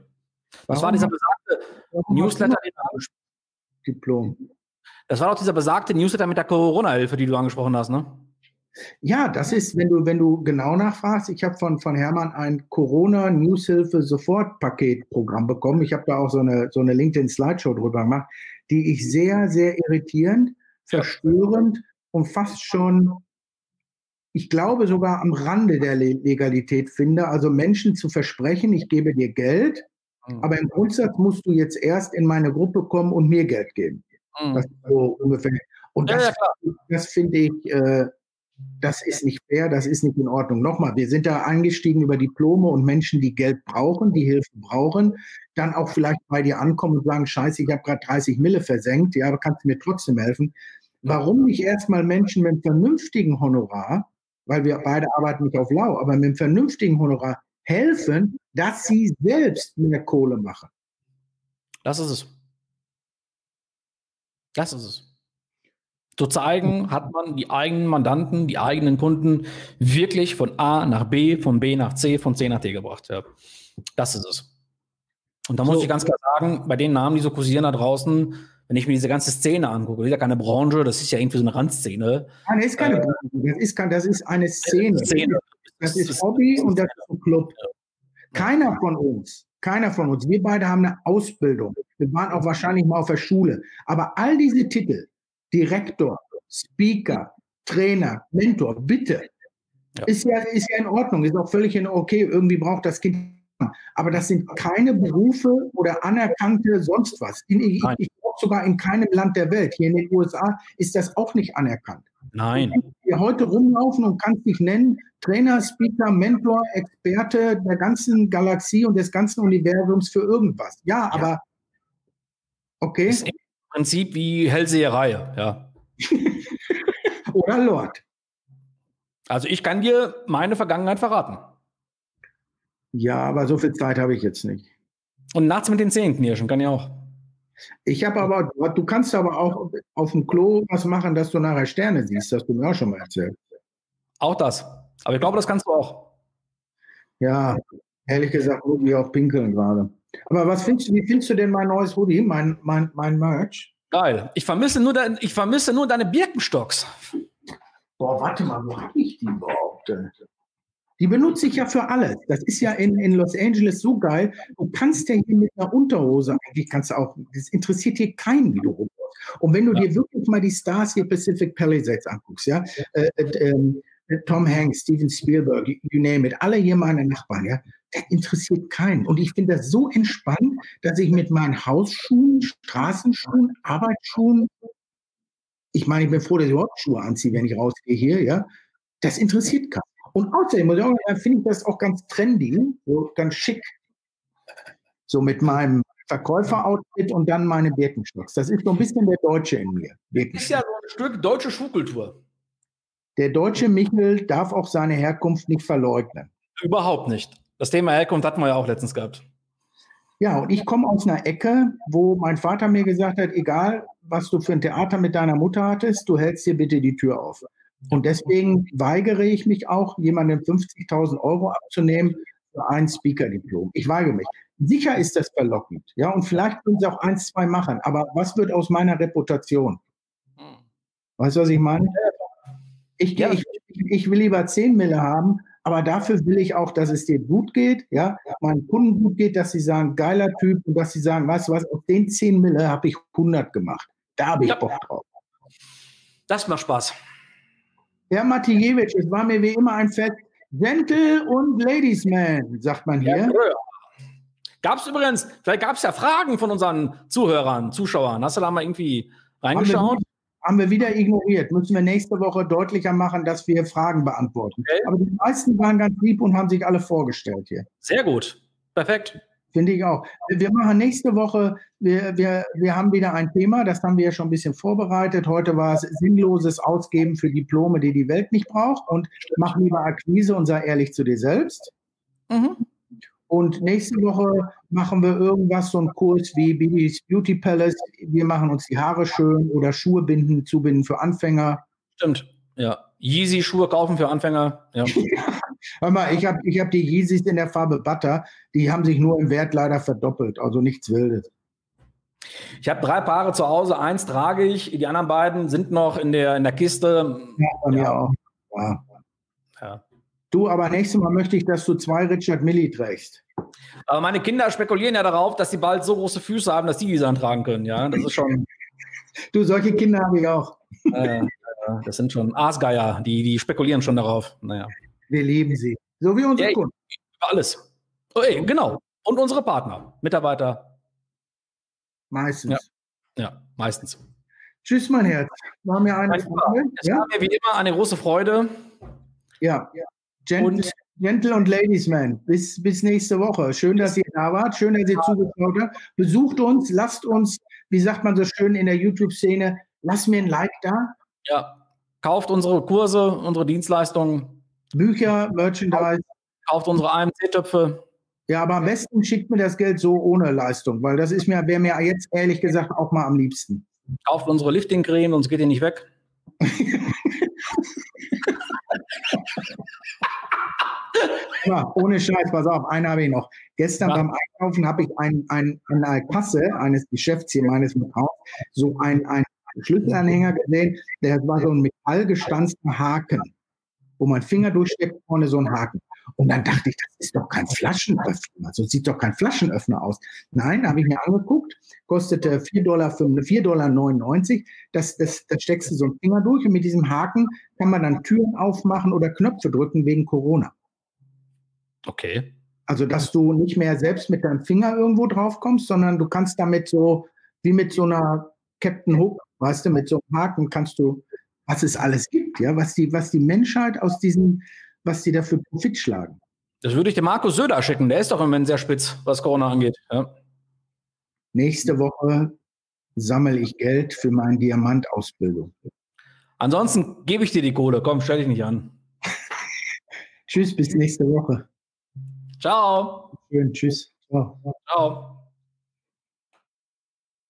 Was war dieser besagte Newsletter, den du Diplom. Das war doch dieser besagte Newsletter mit der Corona-Hilfe, die du angesprochen hast, ne? Ja, das ist, wenn du, wenn du genau nachfragst, ich habe von, von Hermann ein Corona-Newshilfe-Sofortpaket-Programm bekommen. Ich habe da auch so eine, so eine LinkedIn-Slideshow drüber gemacht, die ich sehr, sehr irritierend, verstörend und fast schon, ich glaube sogar am Rande der Legalität finde. Also Menschen zu versprechen, ich gebe dir Geld, mhm. aber im Grundsatz musst du jetzt erst in meine Gruppe kommen und mir Geld geben. Mhm. Das so ungefähr. Und das, ja, ja, das finde ich, äh, das ist nicht fair, das ist nicht in Ordnung. Nochmal, wir sind da eingestiegen über Diplome und Menschen, die Geld brauchen, die Hilfe brauchen, dann auch vielleicht bei dir ankommen und sagen, scheiße, ich habe gerade 30 Mille versenkt, ja, aber kannst du mir trotzdem helfen? Warum nicht erstmal Menschen mit einem vernünftigen Honorar, weil wir beide arbeiten nicht auf lau, aber mit einem vernünftigen Honorar helfen, dass sie selbst mehr Kohle machen? Das ist es. Das ist es zu zeigen, hat man die eigenen Mandanten, die eigenen Kunden wirklich von A nach B, von B nach C, von C nach D gebracht. Ja. Das ist es. Und da muss so. ich ganz klar sagen, bei den Namen, die so kursieren da draußen, wenn ich mir diese ganze Szene angucke, das ist ja keine Branche, das ist ja irgendwie so eine Randszene. Nein, das ist keine Branche, das ist, das ist eine Szene. Szene. Das ist Hobby und das ist ein Club. Keiner von uns, keiner von uns, wir beide haben eine Ausbildung. Wir waren auch wahrscheinlich mal auf der Schule. Aber all diese Titel, Direktor, Speaker, Trainer, Mentor, bitte. Ja. Ist, ja, ist ja in Ordnung, ist auch völlig in okay, irgendwie braucht das Kind. Aber das sind keine Berufe oder anerkannte sonst was. In, ich, ich glaube sogar in keinem Land der Welt. Hier in den USA ist das auch nicht anerkannt. Nein. Du hier heute rumlaufen und kannst dich nennen, Trainer, Speaker, Mentor, Experte der ganzen Galaxie und des ganzen Universums für irgendwas. Ja, ja. aber okay. Prinzip wie Hellseherei, ja. [laughs] Oder Lord. Also ich kann dir meine Vergangenheit verraten. Ja, aber so viel Zeit habe ich jetzt nicht. Und nachts mit den Zähnen knirschen kann ich auch. Ich habe aber, du kannst aber auch auf dem Klo was machen, dass du nachher Sterne siehst. Das hast du mir auch schon mal erzählt. Auch das. Aber ich glaube, das kannst du auch. Ja, ehrlich gesagt, ich auch pinkeln gerade. Aber was findest du, wie findest du denn mein neues Hoodie, mein, mein, mein Merch? Geil. Ich vermisse nur, dein, ich vermisse nur deine Birkenstocks. Boah, warte mal, wo habe ich die überhaupt? Die benutze ich ja für alles. Das ist ja in, in Los Angeles so geil. Du kannst ja hier mit einer Unterhose, eigentlich kannst du auch, das interessiert hier keinen, wie du rumläufst. Und wenn du ja. dir wirklich mal die Stars hier Pacific Palisades anguckst, ja, äh, äh, äh, Tom Hanks, Steven Spielberg, you name it, alle hier meine Nachbarn, ja, das interessiert keinen. Und ich finde das so entspannt, dass ich mit meinen Hausschuhen, Straßenschuhen, Arbeitsschuhen, ich meine, ich bin froh, dass ich überhaupt Schuhe anziehe, wenn ich rausgehe hier, ja, das interessiert keinen. Und außerdem muss ich auch sagen, finde ich das auch ganz trendy, so ganz schick. So mit meinem Verkäufer-Outfit und dann meine Birkenstocks. Das ist so ein bisschen der Deutsche in mir. Das ist ja so ein Stück deutsche Schuhkultur. Der deutsche Michel darf auch seine Herkunft nicht verleugnen. Überhaupt nicht. Das Thema Herkunft hatten wir ja auch letztens gehabt. Ja, und ich komme aus einer Ecke, wo mein Vater mir gesagt hat, egal was du für ein Theater mit deiner Mutter hattest, du hältst dir bitte die Tür auf. Und deswegen weigere ich mich auch, jemandem 50.000 Euro abzunehmen für ein Speaker-Diplom. Ich weigere mich. Sicher ist das verlockend, ja, und vielleicht können sie auch eins, zwei machen, aber was wird aus meiner Reputation? Hm. Weißt du, was ich meine? Ich, ja. ich, ich will lieber 10 Mille haben, aber dafür will ich auch, dass es dir gut geht, ja, meinen Kunden gut geht, dass sie sagen, geiler Typ und dass sie sagen, weißt du was, auf den 10 Mille habe ich 100 gemacht. Da habe ich ja. Bock drauf. Das macht Spaß. Herr Matijewitsch, es war mir wie immer ein Fest. Gentle und Ladies Man, sagt man hier. Ja, Gab es übrigens, vielleicht gab es ja Fragen von unseren Zuhörern, Zuschauern. Hast du da mal irgendwie reingeschaut? Haben wir wieder ignoriert. Müssen wir nächste Woche deutlicher machen, dass wir Fragen beantworten. Okay. Aber die meisten waren ganz lieb und haben sich alle vorgestellt hier. Sehr gut. Perfekt. Finde ich auch. Wir machen nächste Woche, wir, wir, wir haben wieder ein Thema, das haben wir ja schon ein bisschen vorbereitet. Heute war es sinnloses Ausgeben für Diplome, die die Welt nicht braucht. Und mach lieber Akquise und sei ehrlich zu dir selbst. Mhm. Und nächste Woche machen wir irgendwas, so einen Kurs wie Bibis Beauty Palace. Wir machen uns die Haare schön oder Schuhe binden, zubinden für Anfänger. Stimmt, ja. Yeezy-Schuhe kaufen für Anfänger. Ja. [laughs] Hör mal, ich habe ich hab die Yeezys in der Farbe Butter. Die haben sich nur im Wert leider verdoppelt. Also nichts Wildes. Ich habe drei Paare zu Hause. Eins trage ich. Die anderen beiden sind noch in der, in der Kiste. Ja, bei mir auch. Ja. ja. Du, aber nächstes Mal möchte ich, dass du zwei Richard Milli trägst. Aber meine Kinder spekulieren ja darauf, dass sie bald so große Füße haben, dass die diese antragen können. Ja, das ist schon. [laughs] du, solche Kinder habe ich auch. Äh, das sind schon Aasgeier, die, die spekulieren schon darauf. Naja. Wir lieben sie. So wie unsere ja, Kunden. Alles. Oh, ey, genau. Und unsere Partner, Mitarbeiter. Meistens. Ja, ja meistens. Tschüss, mein Herz. War mir eine Freude. Es ja? war mir wie immer eine große Freude. Ja. Gentle, und, Gentle und Ladies Man, bis, bis nächste Woche. Schön, dass ihr da wart. Schön, dass ihr zugeschaut habt. Besucht uns, lasst uns, wie sagt man so schön in der YouTube-Szene, lasst mir ein Like da. Ja. Kauft unsere Kurse, unsere Dienstleistungen. Bücher, Merchandise. Kauft unsere AMC-Töpfe. Ja, aber am besten schickt mir das Geld so ohne Leistung, weil das ist mir, wäre mir jetzt ehrlich gesagt auch mal am liebsten. Kauft unsere Lifting-Creme, sonst geht ihr nicht weg. [laughs] Ja, ohne Scheiß, pass auf, eine habe ich noch. Gestern ja. beim Einkaufen habe ich ein, ein, an der Kasse eines Geschäfts hier meines Verkaufs so ein, ein Schlüsselanhänger gesehen, der war so ein metallgestanzter Haken, wo mein Finger durchsteckt, vorne so ein Haken. Und dann dachte ich, das ist doch kein Flaschenöffner. So sieht doch kein Flaschenöffner aus. Nein, da habe ich mir angeguckt, kostete 4,99 Dollar. 4 Dollar das, das, das steckst du so einen Finger durch und mit diesem Haken kann man dann Türen aufmachen oder Knöpfe drücken wegen Corona. Okay. Also, dass du nicht mehr selbst mit deinem Finger irgendwo drauf kommst, sondern du kannst damit so, wie mit so einer Captain Hook, weißt du, mit so einem Haken kannst du, was es alles gibt, ja, was die, was die Menschheit aus diesen, was die dafür Profit schlagen. Das würde ich dem Markus Söder schicken, der ist doch im Moment sehr spitz, was Corona angeht. Ja. Nächste Woche sammle ich Geld für meine Diamantausbildung. Ansonsten gebe ich dir die Kohle, komm, stell dich nicht an. [laughs] Tschüss, bis nächste Woche. Ciao. Schön, tschüss. Ciao. Ciao.